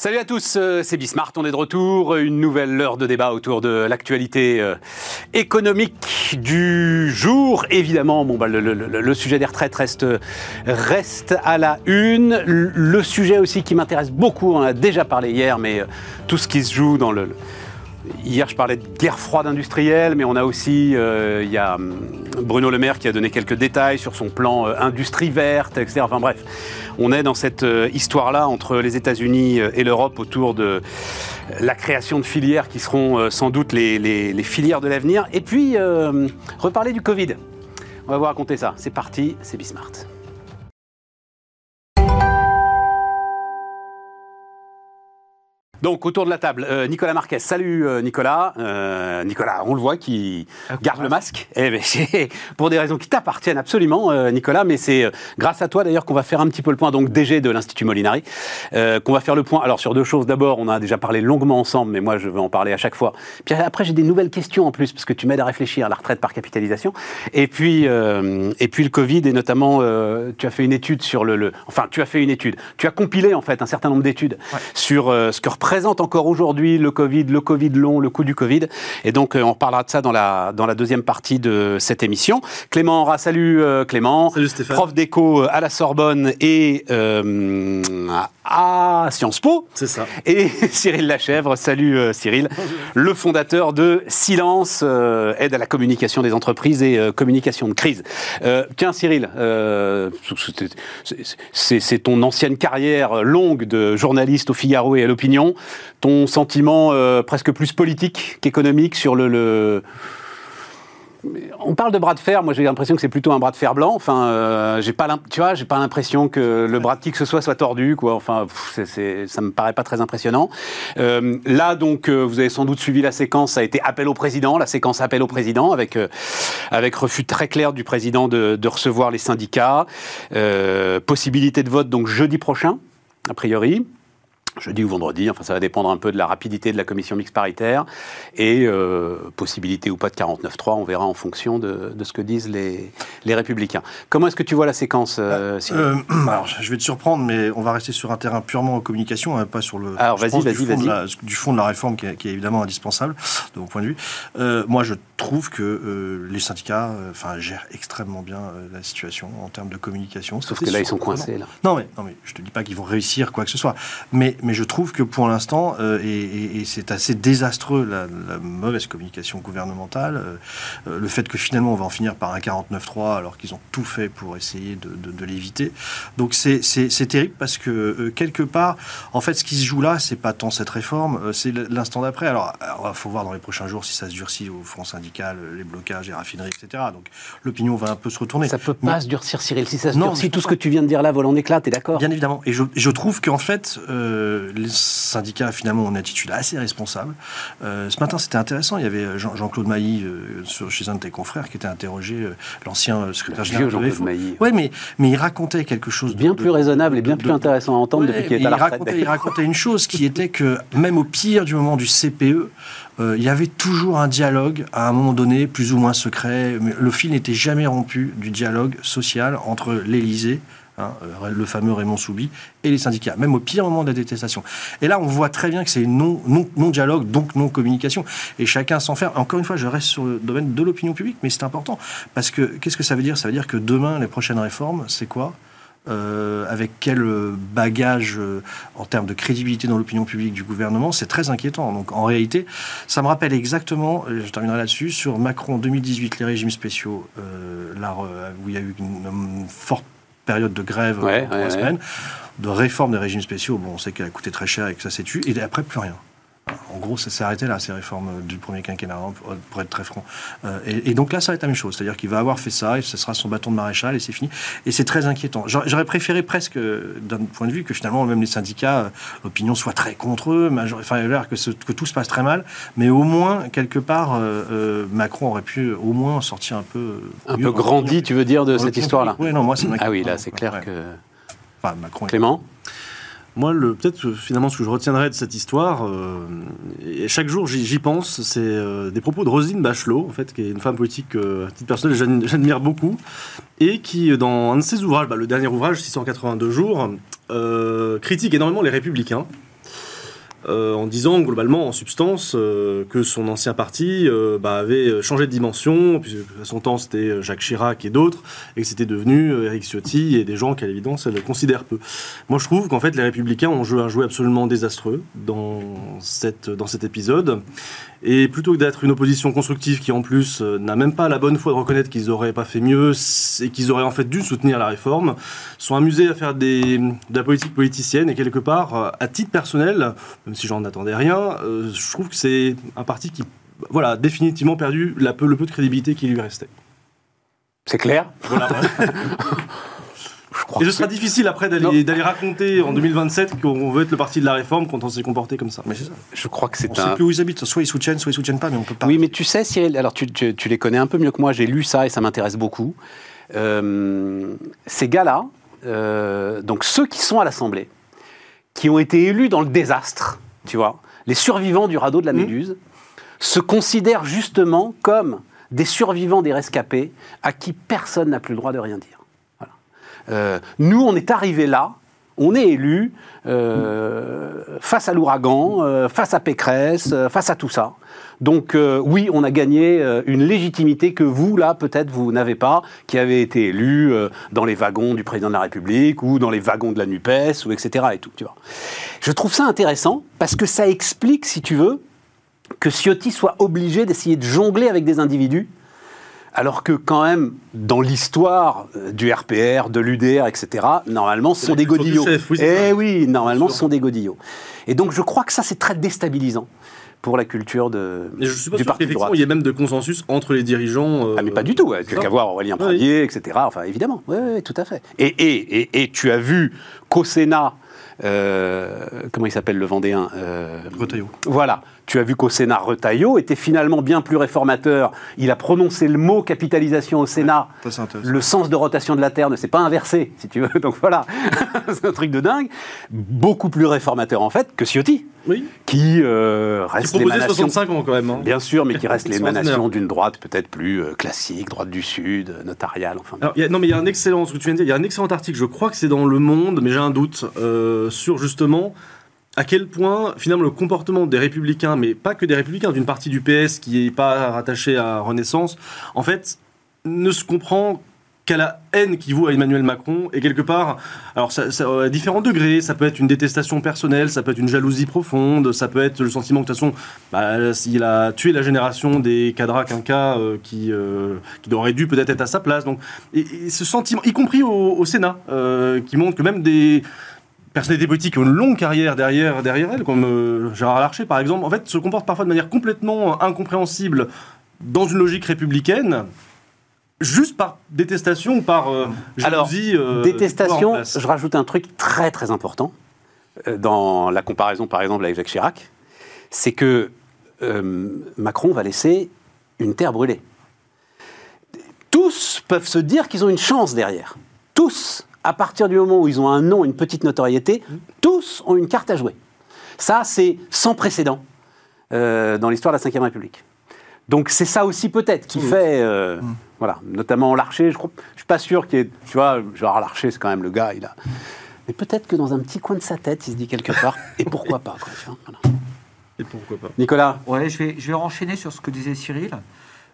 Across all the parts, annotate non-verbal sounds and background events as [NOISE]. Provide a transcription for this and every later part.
Salut à tous, euh, c'est Bismart, on est de retour. Une nouvelle heure de débat autour de l'actualité euh, économique du jour. Évidemment, bon, bah, le, sujet des retraites reste, à la une. Le sujet aussi qui m'intéresse beaucoup, on en a déjà parlé hier, mais euh, tout ce qui se joue dans le... Hier, je parlais de guerre froide industrielle, mais on a aussi, il y a hum, Bruno Le Maire qui a donné quelques détails sur son plan industrie verte, etc. Enfin bref, on est dans cette euh, histoire-là entre les États-Unis euh, et l'Europe autour de la création de filières qui seront euh, sans doute les, filières de l'avenir. Et puis, reparler du Covid. On va vous raconter ça. C'est parti, c'est Bismart. Donc autour de la table, euh, Nicolas Marquez. Salut euh, Nicolas. Euh, Nicolas, on le voit qui garde le masque. Eh ben, [LAUGHS] pour des raisons qui t'appartiennent absolument, Nicolas. Mais c'est grâce à toi d'ailleurs qu'on va faire un petit peu le point. Donc DG de l'Institut Molinari, qu'on va faire le point. Alors sur deux choses. D'abord, on a déjà parlé longuement ensemble, mais moi je veux en parler à chaque fois. Puis après, j'ai des nouvelles questions en plus parce que tu m'aides à réfléchir à la retraite par capitalisation. Et puis et puis le Covid et notamment, tu as fait une étude sur le, le- enfin tu as fait une étude. Tu as compilé en fait un certain nombre d'études sur ce que représente encore aujourd'hui le Covid, le Covid long, le coût du Covid. Et donc, euh, on reparlera de ça dans la, dans la deuxième partie de cette émission. Clément Aura, salut euh, Clément. Salut Stéphane. Prof d'éco à la Sorbonne et euh, à Sciences Po. C'est ça. Et [LAUGHS] Cyril Lachèvre, salut euh, Cyril, le fondateur de Silence, euh, aide à la communication des entreprises et euh, communication de crise. Euh, tiens Cyril, euh, c'est ton ancienne carrière longue de journaliste au Figaro et à l'Opinion, ton sentiment euh, presque plus politique qu'économique sur le... on parle de bras de fer. Moi, j'ai l'impression que c'est plutôt un bras de fer blanc. Enfin, euh, j'ai pas, tu vois, j'ai pas l'impression que le bras de qui que ce soit soit tordu, quoi. Enfin, ça me paraît pas très impressionnant. Euh, là, donc, vous avez sans doute suivi la séquence. Ça a été appel au président, la séquence appel au président, avec refus très clair du président de, recevoir les syndicats. Possibilité de vote donc jeudi prochain, a priori jeudi ou vendredi, enfin ça va dépendre un peu de la rapidité de la commission mixte paritaire, et euh, possibilité ou pas de 49.3, on verra en fonction de, de ce que disent les, les républicains. Comment est-ce que tu vois la séquence, euh, Cyril Euh, [CLEARS THROAT] alors, je vais te surprendre, mais on va rester sur un terrain purement en communication, hein, pas sur le. Alors, vas-y, vas-y, du fond de vas-y. la- Du fond de la réforme qui est, qui est évidemment indispensable, de mon point de vue. Euh, moi, je trouve que les syndicats enfin, gèrent extrêmement bien la situation en termes de communication. Sauf que là, ils sont coincés. Là. Non mais, non, mais je te dis pas qu'ils vont réussir quoi que ce soit. Mais, mais je trouve que pour l'instant, euh, et, et- et c'est assez désastreux la, la mauvaise communication gouvernementale, euh, euh, le fait que finalement on va en finir par un 49-3 alors qu'ils ont tout fait pour essayer de, de- de l'éviter. Donc c'est- terrible parce que euh, quelque part, en fait, ce qui se joue là, c'est pas tant cette réforme, c'est l'instant d'après. Alors, il faut voir dans les prochains jours si ça se durcit au front syndical, les blocages, les raffineries, etc. Donc l'opinion va un peu se retourner. Ça peut pas se durcir, Cyril. Si ça se Non, durcit, tout ce que tu viens de dire là vole en éclat, t'es d'accord? Bien évidemment. Et je, je trouve qu'en fait, euh, les syndicats, finalement, ont une attitude assez responsable. Euh, ce matin, c'était intéressant. Il y avait Jean- Jean-Claude Mailly, euh, sur- chez un de tes confrères, qui était interrogé, euh, l'ancien secrétaire général de Jean-Claude. Mailly. Oui, mais, mais il racontait quelque chose de- Bien de- plus raisonnable et bien plus intéressant à entendre Ouais, depuis qu'il est à la il, racontait, il racontait une chose qui était que même au pire du moment du CPE, euh, il y avait toujours un dialogue à un moment donné, plus ou moins secret. Mais le fil n'était jamais rompu du dialogue social entre l'Élysée. Hein, euh, le fameux Raymond Soubi et les syndicats, même au pire moment de la détestation. Et là, on voit très bien que c'est non, non, non dialogue, donc non communication. Et chacun s'enferme. Encore une fois, je reste sur le domaine de l'opinion publique, mais c'est important. Parce que qu'est-ce que ça veut dire? Ça veut dire que demain, les prochaines réformes, c'est quoi? Euh, avec quel euh, bagage en termes de crédibilité dans l'opinion publique du gouvernement, c'est très inquiétant. Donc en réalité, ça me rappelle exactement, je terminerai là-dessus, sur Macron 2018, les régimes spéciaux, là, où il y a eu une forte période de grève Ouais, trois semaines, de réforme des régimes spéciaux. Bon, on sait qu'elle a coûté très cher et que ça s'est tué, et après plus rien. En gros, ça s'est arrêté là, ces réformes euh, du premier quinquennat, hein, pour- être très franc. Euh, et, et donc là, ça va être la même chose. C'est-à-dire qu'il va avoir fait ça, et ce sera son bâton de maréchal, et c'est fini. Et c'est très inquiétant. J'aurais préféré presque, euh, d'un point de vue, que finalement, même les syndicats, euh, l'opinion soit très contre eux, major- enfin, il a l'air que, ce- que tout se passe très mal. Mais au moins, quelque part, euh, euh, Macron aurait pu au moins sortir un peu... euh, Un mieux peu grandi, tu veux dire, de cette histoire-là. Oui, non, moi, ça Ah oui, là, vraiment, c'est clair Ouais. que... Enfin, Macron est- Clément Moi, le- peut-être finalement, ce que je retiendrai de cette histoire, euh, et chaque jour j'y pense, c'est euh, des propos de Roselyne Bachelot, en fait, qui est une femme politique que, à titre personnel, j'ad- j'admire beaucoup, et qui, dans un de ses ouvrages, bah, le dernier ouvrage, 682 jours, euh, critique énormément les républicains. Euh, en disant globalement, en substance, euh, que son ancien parti euh, bah, avait changé de dimension, puisque à son temps c'était Jacques Chirac et d'autres, et que c'était devenu Eric Ciotti et des gens qu'à l'évidence elle considère peu. Moi je trouve qu'en fait les Républicains ont joué un jeu absolument désastreux dans, cette, dans cet épisode. Et plutôt que d'être une opposition constructive qui en plus n'a même pas la bonne foi de reconnaître qu'ils auraient pas fait mieux et qu'ils auraient en fait dû soutenir la réforme, sont amusés à faire des, de la politique politicienne. Et quelque part, à titre personnel, même si j'en attendais rien, euh, je trouve que c'est un parti qui, voilà, définitivement perdu la peu, le peu de crédibilité qui lui restait. C'est clair. Voilà, [LAUGHS] Et ce sera difficile après d'aller raconter en 2027 qu'on veut être le parti de la réforme quand on s'est comporté comme ça. Mais ça. Je crois que c'est un. On sait plus où ils habitent. Soit ils soutiennent, soit ils soutiennent pas, mais on peut pas. Oui, mais tu sais, Cyril, alors tu, tu, les connais un peu mieux que moi. J'ai lu ça et ça m'intéresse beaucoup. Euh, ces gars-là, euh, donc ceux qui sont à l'Assemblée, qui ont été élus dans le désastre, tu vois, les survivants du radeau de la mmh. Méduse, se considèrent justement comme des survivants des rescapés à qui personne n'a plus le droit de rien dire. Euh, nous, on est arrivés là, on est élus euh, face à l'ouragan, euh, face à Pécresse, face à tout ça. Donc oui, on a gagné une légitimité que vous, là, peut-être, vous n'avez pas, qui avez été élu dans les wagons du président de la République ou dans les wagons de la NUPES, ou etc. Et tout, tu vois. Je trouve ça intéressant parce que ça explique, si tu veux, que Ciotti soit obligé d'essayer de jongler avec des individus alors que quand même, dans l'histoire euh, du RPR, de l'UDR, etc., normalement, ce sont des godillots. eh oui, normalement, ce sont des godillots. Et donc, je crois que ça, c'est très déstabilisant pour la culture de, je suis pas du sûr parti Il y a même de consensus entre les dirigeants. Euh, ah mais pas du tout. Tu qu'à voir Aurélien Pradier, etc. Enfin évidemment. Oui, tout à fait. Et, et, et, et tu as vu qu'au Sénat, comment il s'appelle le Vendéen euh, Voilà. Tu as vu qu'au Sénat, Retailleau était finalement bien plus réformateur. Il a prononcé le mot capitalisation au Sénat. le sens de rotation de la Terre ne s'est pas inversé, si tu veux. [LAUGHS] Donc voilà, [LAUGHS] c'est un truc de dingue. Beaucoup plus réformateur en fait que Ciotti. Oui. Qui euh, reste l'émanation. 65 ans quand même. Hein. Bien sûr, mais qui reste l'émanation d'une droite peut-être plus euh, classique, droite du Sud, notariale, enfin. non, mais il y a un excellent, ce que tu viens de dire, il y a un excellent article, je crois que c'est dans Le Monde, mais j'ai un doute, euh, sur justement à quel point finalement le comportement des républicains, mais pas que des républicains, d'une partie du PS qui n'est pas rattachée à Renaissance, en fait, ne se comprend qu'à la haine qui vaut à Emmanuel Macron et quelque part, alors à différents degrés, ça peut être une détestation personnelle, ça peut être une jalousie profonde, ça peut être le sentiment que de toute façon, bah, s'il a tué la génération des cadras quinca euh, qui, euh, qui aurait dû peut-être être à sa place. Donc, ce sentiment, y compris au, Sénat, euh, qui montre que même des personnalités politiques qui ont une longue carrière derrière, derrière elles, comme euh, Gérard Larcher par exemple, en fait, se comportent parfois de manière complètement incompréhensible dans une logique républicaine, juste par détestation ou par euh, jalousie. Alors, euh, détestation, je rajoute un truc très très important dans la comparaison par exemple avec Jacques Chirac, c'est que Macron va laisser une terre brûlée. Tous peuvent se dire qu'ils ont une chance derrière. Tous à partir du moment où ils ont un nom, une petite notoriété, tous ont une carte à jouer. Ça, c'est sans précédent euh, dans l'histoire de la Ve République. Donc c'est ça aussi peut-être qui fait, euh, mm. voilà, notamment Larcher. Je ne suis pas sûr qu'il y ait, tu vois, genre Larcher, c'est quand même le gars, il a. Mais peut-être que dans un petit coin de sa tête, il se dit quelque part, et pourquoi pas, Et pourquoi pas Nicolas Ouais, je vais, je vais enchaîner sur ce que disait Cyril.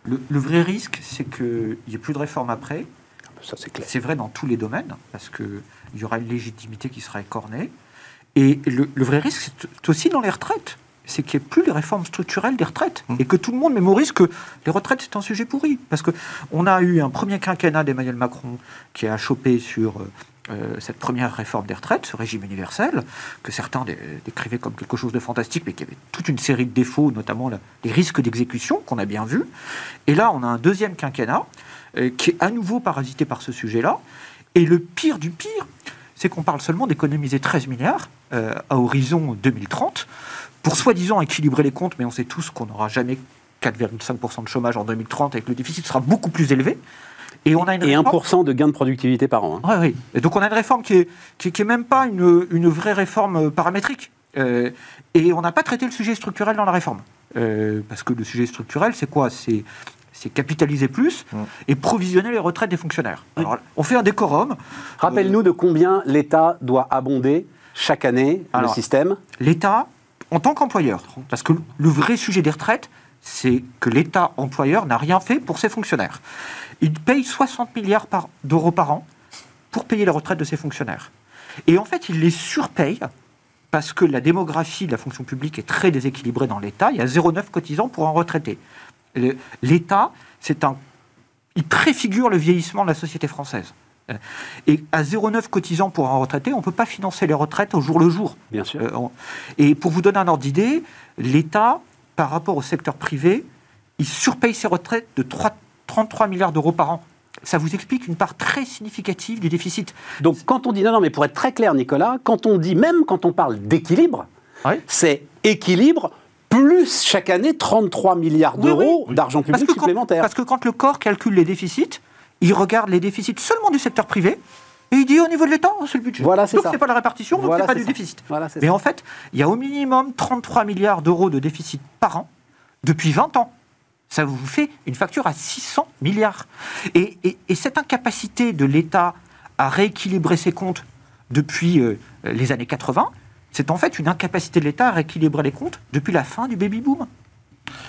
Le, le vrai risque, c'est qu'il n'y ait plus de réforme après, c'est vrai dans tous les domaines, parce qu'il y aura une légitimité qui sera écornée. Et le, vrai risque, c'est aussi dans les retraites. C'est qu'il n'y ait plus les réformes structurelles des retraites. Mmh. Et que tout le monde mémorise que les retraites, c'est un sujet pourri. Parce qu'on a eu un premier quinquennat d'Emmanuel Macron qui a chopé sur euh, euh, cette première réforme des retraites, ce régime universel, que certains décrivaient comme quelque chose de fantastique, mais qui avait toute une série de défauts, notamment les risques d'exécution qu'on a bien vus. Et là, on a un deuxième quinquennat euh, qui est à nouveau parasité par ce sujet-là. Et le pire du pire, c'est qu'on parle seulement d'économiser 13 milliards euh, à horizon 2030 pour soi-disant équilibrer les comptes, mais on sait tous qu'on n'aura jamais 4,5% de chômage en 2030 et que le déficit sera beaucoup plus élevé. Et, on a une et 1% de gain de productivité par an. Hein. Oui, oui. Et donc on a une réforme qui n'est qui, est même pas une, une, vraie réforme paramétrique. Euh, et on n'a pas traité le sujet structurel dans la réforme. parce que le sujet structurel, c'est quoi? C'est c'est capitaliser plus et provisionner les retraites des fonctionnaires. on fait un décorum. Rappelle-nous de combien l'État doit abonder chaque année le système L'État, en tant qu'employeur. Parce que le vrai sujet des retraites, c'est que l'État employeur n'a rien fait pour ses fonctionnaires. Il paye 60 milliards d'euros par an pour payer les retraites de ses fonctionnaires. Et en fait, il les surpaye parce que la démographie de la fonction publique est très déséquilibrée dans l'État. Il y a 0,9 cotisants pour un retraité. L'État, c'est un, il préfigure le vieillissement de la société française. Et à 0,9 cotisants pour un retraité, on ne peut pas financer les retraites au jour le jour. Bien sûr. Euh, on- Et pour vous donner un ordre d'idée, l'État, par rapport au secteur privé, il surpaye ses retraites de 3 33 milliards d'euros par an. Ça vous explique une part très significative du déficit. Donc quand on dit, non, non, mais pour être très clair, Nicolas, quand on dit, même quand on parle d'équilibre, Ouais. c'est équilibre plus chaque année 33 milliards d'euros oui. d'argent Parce public quand, supplémentaire. parce que quand le corps calcule les déficits, il regarde les déficits seulement du secteur privé et il dit au niveau de l'État, c'est le budget. Voilà, donc c'est pas la répartition, donc Voilà, c'est pas du ça. déficit. Voilà, Mais ça. en fait, il y a au minimum 33 milliards d'euros de déficit par an depuis 20 ans. Ça vous fait une facture à 600 milliards. Et, et- et cette incapacité de l'État à rééquilibrer ses comptes depuis euh, les années 80, c'est en fait une incapacité de l'État à rééquilibrer les comptes depuis la fin du baby-boom.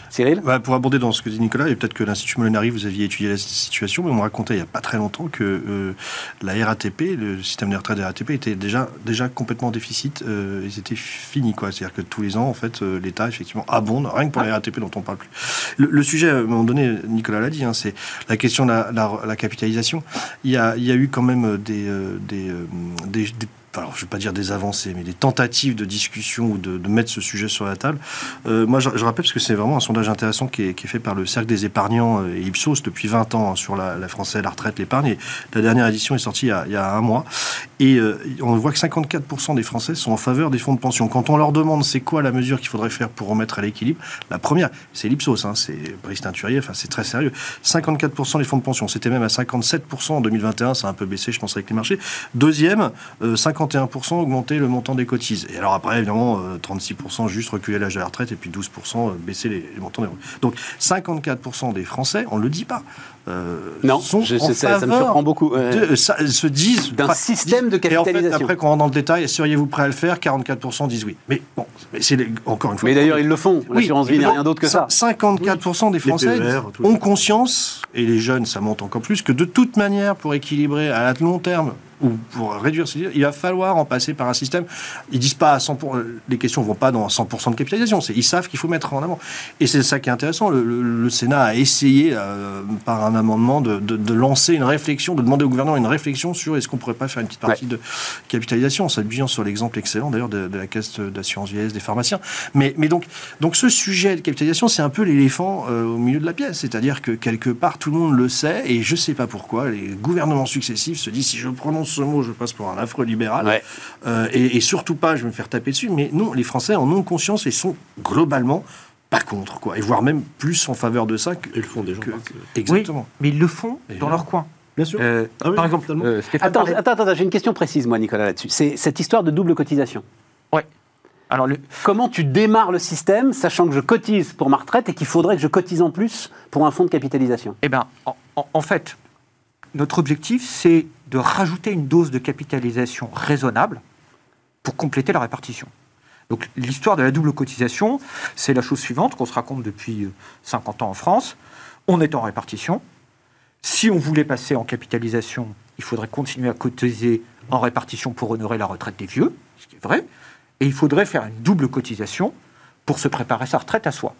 Cyril Bah, pour aborder dans ce que dit Nicolas, et peut-être que l'Institut Molinari, vous aviez étudié la situation, mais on me racontait il n'y a pas très longtemps que euh, la RATP, le système de retraite de la RATP, était déjà, déjà complètement en déficit. Euh, et c'était fini, quoi. C'est-à-dire que tous les ans, en fait, euh, l'État, effectivement, abonde, rien que pour la RATP dont on parle plus. Le, le sujet, à un moment donné, Nicolas l'a dit, hein, c'est la question de la, la- la capitalisation. Il y, a, il y a eu quand même des, euh, des, des- des- alors, je ne vais pas dire des avancées, mais des tentatives de discussion ou de, mettre ce sujet sur la table. Euh, moi, je, rappelle, parce que c'est vraiment un sondage intéressant qui est, fait par le Cercle des épargnants euh, et Ipsos depuis 20 ans hein, sur la, française, la retraite, l'épargne. La dernière édition est sortie il y a, un mois. Et euh, on voit que 54% des Français sont en faveur des fonds de pension. Quand on leur demande c'est quoi la mesure qu'il faudrait faire pour remettre à l'équilibre, la première, c'est l'Ipsos, hein, c'est Brice Teinturier, enfin c'est très sérieux. 54% des fonds de pension, c'était même à 57% en 2021, ça a un peu baissé, je pense, avec les marchés. Deuxième, euh, 51% augmenter le montant des cotises. Et alors après, évidemment, euh, 36% juste reculer l'âge de la retraite et puis 12% euh, baisser les, les montants des retraites. Donc 54% des Français, on ne le dit pas, euh, Non, sont je- en c'est- ça, ça me surprend beaucoup. ouais. de- euh, ça- se disent D'un système de Et en fait, capitalisation. après, quand on rentre dans le détail, seriez-vous prêt à le faire? 44% disent oui. Mais bon, mais c'est les- encore une fois. Mais d'ailleurs, ils le font. Oui, L'assurance vie n'est rien d'autre que ça. 54% des Français PER, tout ont conscience, et les jeunes, ça monte encore plus, que de toute manière, pour équilibrer à long terme ou pour réduire, ces- il va falloir en passer par un système. Ils disent pas à 100%, les questions vont pas dans 100% de capitalisation. Ils savent qu'il faut mettre en avant. Et c'est ça qui est intéressant. Le, le- le Sénat a essayé, euh, par un amendement, de, de- de lancer une réflexion, de demander au gouvernement une réflexion sur est-ce qu'on pourrait pas faire une petite partie de capitalisation, en s'appuyant sur l'exemple excellent d'ailleurs de, de la caisse d'assurance vieillesse des pharmaciens. Mais, mais donc, donc ce sujet de capitalisation, c'est un peu l'éléphant euh, au milieu de la pièce. C'est-à-dire que quelque part, tout le monde le sait, et je sais pas pourquoi, les gouvernements successifs se disent si je prononce ce mot, je passe pour un affreux libéral. Ouais. Euh, et, et surtout pas, je vais me faire taper dessus. Mais non, les Français en ont conscience et sont globalement pas contre, quoi. Et voire même plus en faveur de ça que. Et le font par- exactement. Mais ils le font dans leur coin. Bien sûr. Euh, Ah oui, par exemple, euh, Stéphane Attends, parlait- attends, attends, j'ai une question précise, moi, Nicolas, là-dessus. C'est cette histoire de double cotisation. Ouais. Alors, le, Comment tu démarres le système, sachant que je cotise pour ma retraite et qu'il faudrait que je cotise en plus pour un fonds de capitalisation? Eh bien, en, en- en fait, notre objectif, c'est de rajouter une dose de capitalisation raisonnable pour compléter la répartition. Donc, l'histoire de la double cotisation, c'est la chose suivante qu'on se raconte depuis euh, 50 ans en France. On est en répartition. Si on voulait passer en capitalisation, il faudrait continuer à cotiser en répartition pour honorer la retraite des vieux, ce qui est vrai. Et il faudrait faire une double cotisation pour se préparer sa retraite à soi.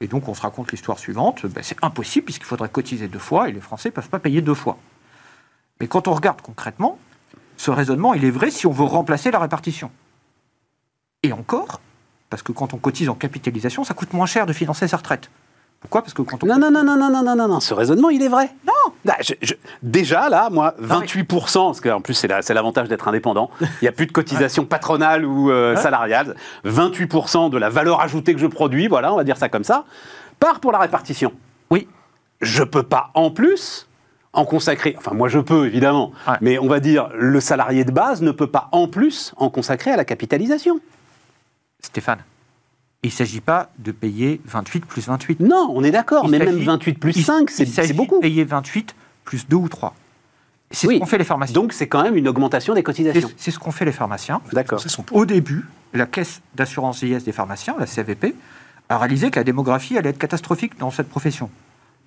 Et donc on se raconte l'histoire suivante, ben, c'est impossible puisqu'il faudrait cotiser deux fois et les Français ne peuvent pas payer deux fois. Mais quand on regarde concrètement, ce raisonnement, il est vrai si on veut remplacer la répartition. Et encore, parce que quand on cotise en capitalisation, ça coûte moins cher de financer sa retraite. Pourquoi? Parce que quand on... Non, non, non, non, non, non, non, non, non, ce raisonnement, il est vrai. Non. Bah, déjà, là, moi, 28%, parce qu'en plus, c'est l'avantage d'être indépendant, il n'y a plus de cotisation [LAUGHS] patronale ou euh, salariale, 28% de la valeur ajoutée que je produis, voilà, on va dire ça comme ça, part pour la répartition. Oui. Je peux pas, en plus, en consacrer, enfin, moi, je peux, évidemment, Ouais. mais on va dire, le salarié de base ne peut pas, en plus, en consacrer à la capitalisation. Stéphane, il ne s'agit pas de payer 28 plus 28. Non, on est d'accord, mais même s'agit- 28 plus il- 5, c'est beaucoup. de payer 28 plus 2 ou 3. C'est Oui. ce qu'ont fait les pharmaciens. Donc, c'est quand même une augmentation des cotisations. c'est ce qu'ont fait les pharmaciens. D'accord. Au début, la caisse d'assurance vieillesse des pharmaciens, la CVP, a réalisé que la démographie allait être catastrophique dans cette profession.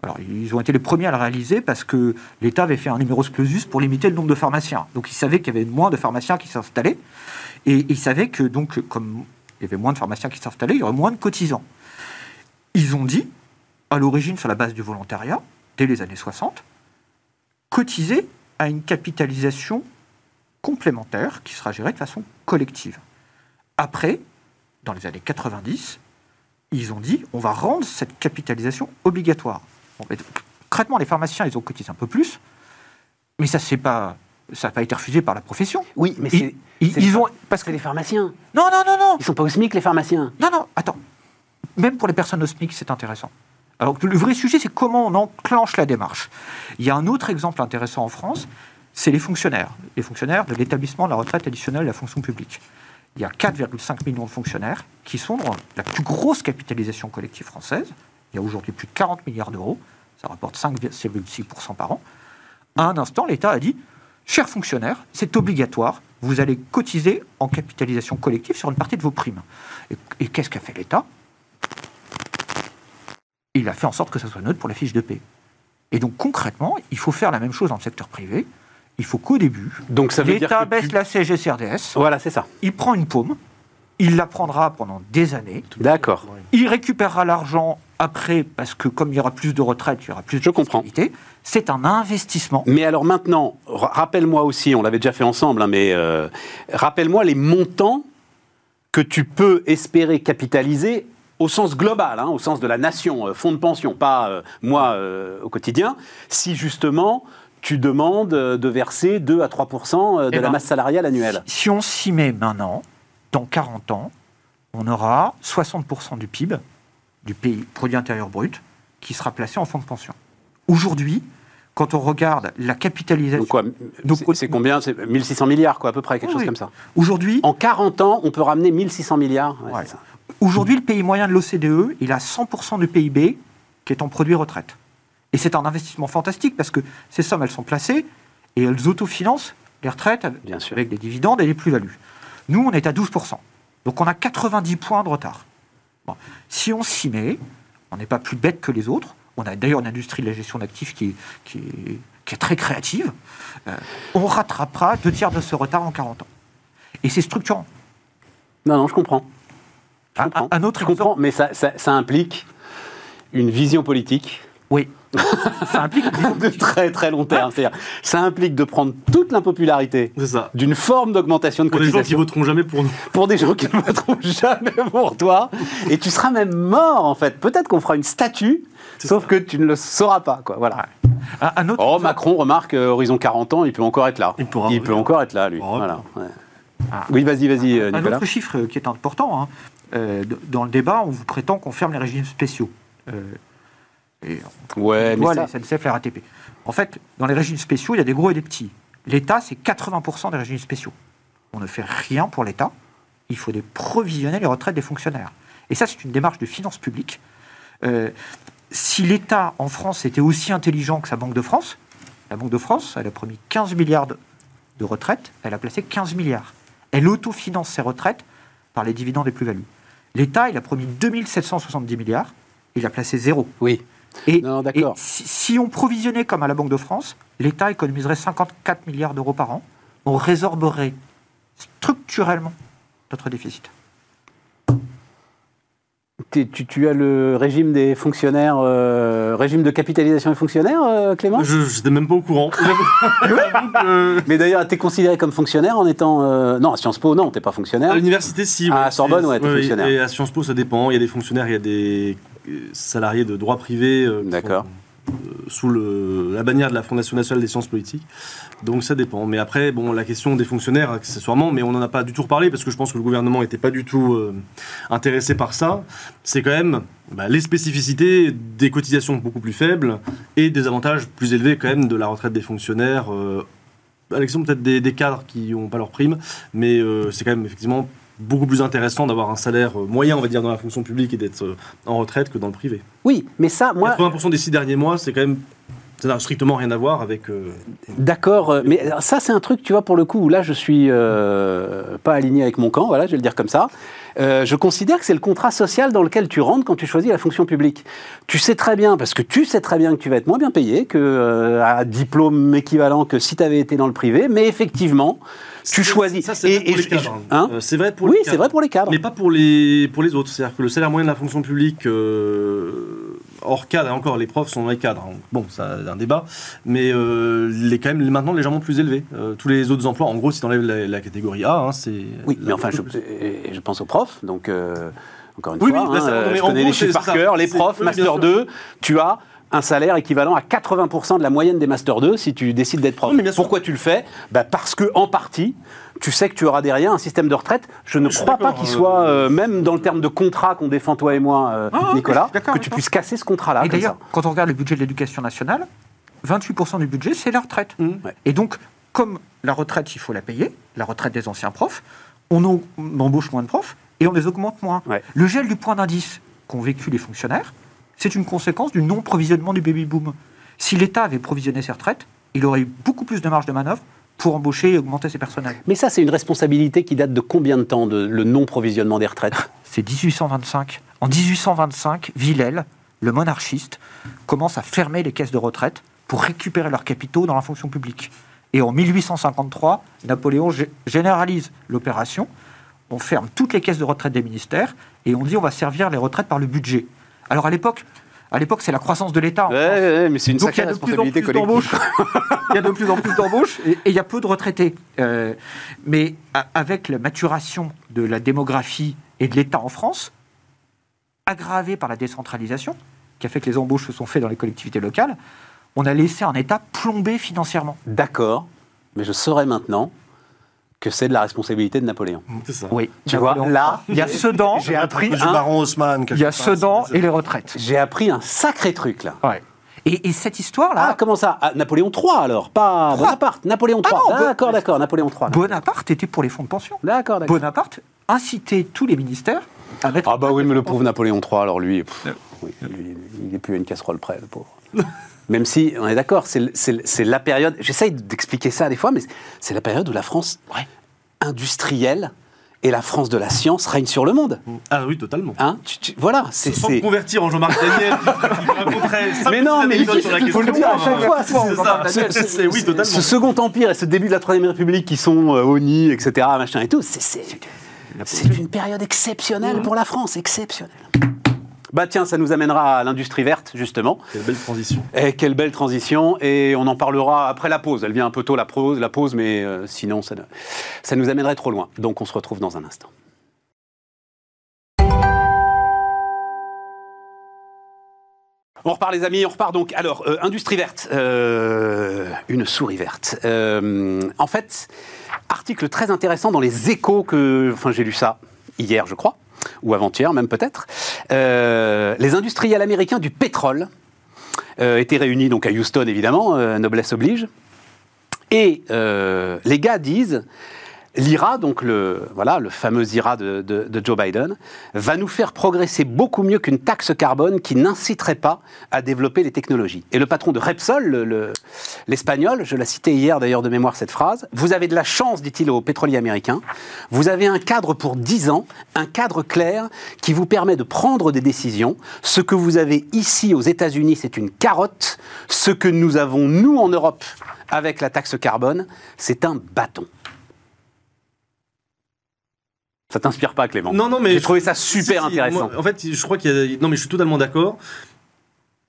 Alors, ils ont été les premiers à le réaliser parce que l'État avait fait un numéro clausus pour limiter le nombre de pharmaciens. Donc, ils savaient qu'il y avait moins de pharmaciens qui s'installaient. Et ils savaient que, donc, comme il y avait moins de pharmaciens qui s'installaient, il y aurait moins de cotisants. Ils ont dit, à l'origine, sur la base du volontariat, dès les années 60, cotiser à une capitalisation complémentaire qui sera gérée de façon collective. Après, dans les années 90, ils ont dit on va rendre cette capitalisation obligatoire. Concrètement, les pharmaciens, ils ont cotisé un peu plus, mais ça c'est pas ça n'a pas été refusé par la profession. Oui, mais c'est ils, ont parce que les pharmaciens. Non, non, non, non. Ils sont pas au SMIC les pharmaciens. Non, non. Attends. Même pour les personnes au SMIC, c'est intéressant. Alors le vrai sujet, c'est comment on enclenche la démarche. Il y a un autre exemple intéressant en France, c'est les fonctionnaires. Les fonctionnaires de l'établissement de la retraite additionnelle de la fonction publique il y a 4,5 millions de fonctionnaires qui sont dans la plus grosse capitalisation collective française. Il y a aujourd'hui plus de 40 milliards d'euros, ça rapporte 5,6% par an. À un instant, l'État a dit Chers fonctionnaires, c'est obligatoire, vous allez cotiser en capitalisation collective sur une partie de vos primes. Et, qu'est-ce qu'a fait l'État? Il a fait en sorte que ça soit neutre pour la fiche de paie. Et donc concrètement, il faut faire la même chose dans le secteur privé il faut qu'au début, l'État baisse la CGCRDS. Voilà, c'est ça. Il prend une paume, il la prendra pendant des années. D'accord. Il récupérera l'argent après, parce que comme il y aura plus de retraite, il y aura plus de Je comprends. C'est un investissement. Mais alors maintenant, rappelle-moi aussi, on l'avait déjà fait ensemble, hein, mais euh, rappelle-moi les montants que tu peux espérer capitaliser au sens global, hein, au sens de la nation, euh, fonds de pension, pas euh, moi au quotidien, si justement tu demandes de verser 2 à 3% de eh la ben, masse salariale annuelle. Si on s'y met maintenant, dans 40 ans, on aura 60% du PIB, du pays, produit intérieur brut, qui sera placé en fonds de pension. Aujourd'hui, quand on regarde la capitalisation. C'est combien? C'est 1600 milliards, quoi, à peu près, quelque chose comme ça. Aujourd'hui. En 40 ans, on peut ramener 1600 milliards. Aujourd'hui, le pays moyen de l'OCDE, il a 100% du PIB qui est en produit retraite. Et c'est un investissement fantastique parce que ces sommes, elles sont placées et elles autofinancent les retraites Bien sûr. avec des dividendes et des plus-values. Nous, on est à 12%. Donc on a 90 points de retard. Si on s'y met, on n'est pas plus bête que les autres. On a d'ailleurs une industrie de la gestion d'actifs qui, qui, est, très créative. Euh, on rattrapera deux tiers de ce retard en 40 ans. Et c'est structurant. Non, non, je comprends. Un, autre je comprends, mais ça, ça implique une vision politique oui. Ça implique [LAUGHS] de très très long terme. ça implique de prendre toute l'impopularité d'une forme d'augmentation de pour cotisation. Pour des gens qui voteront jamais pour nous. Pour des gens qui ne voteront jamais pour toi. Et tu seras même mort en fait. Peut-être qu'on fera une statue, sauf que tu ne le sauras pas. Quoi. Voilà. Un, autre oh, Macron, remarque, euh, horizon 40 ans, il peut encore être là. Il, il peut encore être là, lui. voilà. Ah. Oui, vas-y, vas-y, Nicolas. Un autre chiffre qui est important. Hein. Euh, dans le débat, on vous prétend qu'on ferme les régimes spéciaux. Euh, et ouais, mais ça... SNCF, la RATP. En fait, dans les régimes spéciaux, il y a des gros et des petits. L'État, c'est 80% des régimes spéciaux. On ne fait rien pour l'État. Il faut des provisionner les retraites des fonctionnaires. Et ça, c'est une démarche de finances publiques. Euh, si l'État en France était aussi intelligent que sa Banque de France, la Banque de France, elle a promis 15 milliards de, de retraites, elle a placé 15 milliards. Elle autofinance ses retraites par les dividendes et plus-values. L'État, il a promis 2770 milliards, il a placé zéro. Oui. Et, si, on provisionnait comme à la Banque de France, l'État économiserait 54 milliards d'euros par an. On résorberait structurellement notre déficit. Tu, as le régime des fonctionnaires, euh, régime de capitalisation des fonctionnaires, euh, Clément Je n'étais même pas au courant. [LAUGHS] [LAUGHS] Mais d'ailleurs, tu es considéré comme fonctionnaire en étant. Euh, non, à Sciences Po, non, tu n'es pas fonctionnaire. À l'université, si. à Sorbonne, ouais, tu es fonctionnaire. Et à Sciences Po, ça dépend. Il y a des fonctionnaires, il y a des salariés de droit privé. D'accord. Sous le, la bannière de la Fondation nationale des sciences politiques. Donc ça dépend. Mais après, bon, la question des fonctionnaires, accessoirement, mais on n'en a pas du tout reparlé parce que je pense que le gouvernement n'était pas du tout intéressé par ça. C'est quand même bah, les spécificités des cotisations beaucoup plus faibles et des avantages plus élevés quand même de la retraite des fonctionnaires. à l'exemple peut-être des, cadres qui n'ont pas leur prime, mais c'est quand même effectivement beaucoup plus intéressant d'avoir un salaire euh, moyen, on va dire, dans la fonction publique et d'être euh, en retraite que dans le privé. Oui, mais ça, moi... 80% des six derniers mois, c'est quand même Ça n'a strictement rien à voir avec. euh, D'accord, euh, mais ça c'est un truc, tu vois, pour le coup, où là je suis euh, pas aligné avec mon camp, voilà, je vais le dire comme ça. Je considère que c'est le contrat social dans lequel tu rentres quand tu choisis la fonction publique. Tu sais très bien, parce que tu sais très bien que tu vas être moins bien payé, que à diplôme équivalent que si tu avais été dans le privé, mais effectivement, tu c'est- choisis. Ça, c'est vrai pour les je- cadres. hein Euh, c'est vrai pour oui, les c'est cadres. vrai pour les cadres. Mais pas pour les, pour les autres. C'est-à-dire que le salaire moyen de la fonction publique, euh, hors cadre, et encore les profs sont dans les cadres. hein. Bon, ça c'est un débat, mais euh, il est quand même maintenant légèrement plus élevé. Euh, tous les autres emplois, en gros, si tu enlèves la, la catégorie A, hein, c'est. Oui, mais enfin, je, pense aux profs, donc euh, encore une Oui, fois, oui, bah, hein, je connais gros, les chiffres c'est par cœur, les C'est- profs, oui, Master sûr. 2, tu as un salaire équivalent à 80% de la moyenne des Master 2 si tu décides d'être prof. Oui. Pourquoi tu le fais? Bah Parce que, en partie, tu sais que tu auras derrière un système de retraite. Je ne Je crois pas qu'il euh, soit, euh, même dans le terme de contrat qu'on défend toi et moi, euh, Ah, Nicolas, que tu puisses casser ce contrat-là. Et d'ailleurs, ça. quand on regarde le budget de l'éducation nationale, 28% du budget, c'est la retraite. Mmh. Ouais. Et donc, comme la retraite, il faut la payer, la retraite des anciens profs, on, en- on embauche moins de profs et on les augmente moins. Ouais. Le gel du point d'indice qu'ont vécu les fonctionnaires, c'est une conséquence du non-provisionnement du baby-boom. Si l'État avait provisionné ses retraites, il aurait eu beaucoup plus de marge de manœuvre pour embaucher et augmenter ses personnels. Mais ça, c'est une responsabilité qui date de combien de temps, de, le non-provisionnement des retraites? C'est 1825. En 1825, Villèle, le monarchiste, commence à fermer les caisses de retraite pour récupérer leurs capitaux dans la fonction publique. Et en 1853, Napoléon gé- généralise l'opération. On ferme toutes les caisses de retraite des ministères et on dit on va servir les retraites par le budget. Alors à l'époque, à l'époque c'est la croissance de l'État. Ouais, ouais, mais c'est une Donc il y sacrée a de plus en responsabilité plus collective. d'embauches. [LAUGHS] il y a de plus en plus d'embauches et, et il y a peu de retraités. Euh, mais a- avec la maturation de la démographie et de l'État en France, aggravée par la décentralisation, qui a fait que les embauches se sont faites dans les collectivités locales, on a laissé un État plombé financièrement. D'accord, mais je saurais maintenant que c'est de la responsabilité de Napoléon. C'est ça. Oui, Tu vois, là, il y a Sedan, j'ai appris un, baron Haussmann. il y a Sedan et les retraites. j'ai appris un sacré truc là. Ouais. Et, et cette histoire-là, Ah, comment ça? Ah, Napoléon III alors, pas. Bonaparte. Napoléon III. Ah non, d'accord, d'accord, Napoléon III. Bonaparte était pour les fonds de pension. D'accord, d'accord. Bonaparte incitait tous les ministères à mettre Ah bah oui, mais le pauvre Napoléon III, alors lui, pff, oui, lui, il est plus à une casserole près, le pauvre. [LAUGHS] Même si, on est d'accord, c'est la période, j'essaye d'expliquer ça des fois, mais c'est la période où la France Ouais. industrielle et la France de la science règne sur le monde. Ah oui, totalement. Hein Tu- tu- voilà, c'est... Sans convertir en Jean-Marc Daniel, qui Mais non, mais il sur la faut le dire à chaque fois, c'est ça. Ce- ce- C'est- Oui, totalement. Ce second empire et ce début de la Troisième République qui sont euh, ONI, etc., machin et tout, c'est- une période exceptionnelle pour la France, exceptionnelle. Bah tiens, ça nous amènera à l'industrie verte, justement. Quelle belle transition. Et quelle belle transition. Et on en parlera après la pause. Elle vient un peu tôt, la pause, la pause mais euh, sinon, ça, ne- ça nous amènerait trop loin. Donc on se retrouve dans un instant. On repart les amis, on repart donc. Alors, euh, industrie verte, euh, une souris verte. Euh, en fait, article très intéressant dans les échos que... Enfin, j'ai lu ça hier, je crois, ou avant-hier même peut-être. Euh, les industriels américains du pétrole euh, étaient réunis donc à Houston, évidemment, euh, noblesse oblige. Et les gars disent, l'IRA, donc le, voilà, le fameux IRA de, Joe Biden, va nous faire progresser beaucoup mieux qu'une taxe carbone qui n'inciterait pas à développer les technologies. Et le patron de Repsol, le- le- l'espagnol, je l'ai cité hier d'ailleurs de mémoire cette phrase, vous avez de la chance, dit-il aux pétroliers américains, vous avez un cadre pour 10 ans, un cadre clair qui vous permet de prendre des décisions. Ce que vous avez ici aux États-Unis, c'est une carotte. Ce que nous avons, nous, en Europe, avec la taxe carbone, c'est un bâton. Ça t'inspire pas, Clément Non, non, mais J'ai trouvé ça super Si, si, intéressant. moi, en fait, je crois qu'il y a. Non, mais je suis totalement d'accord.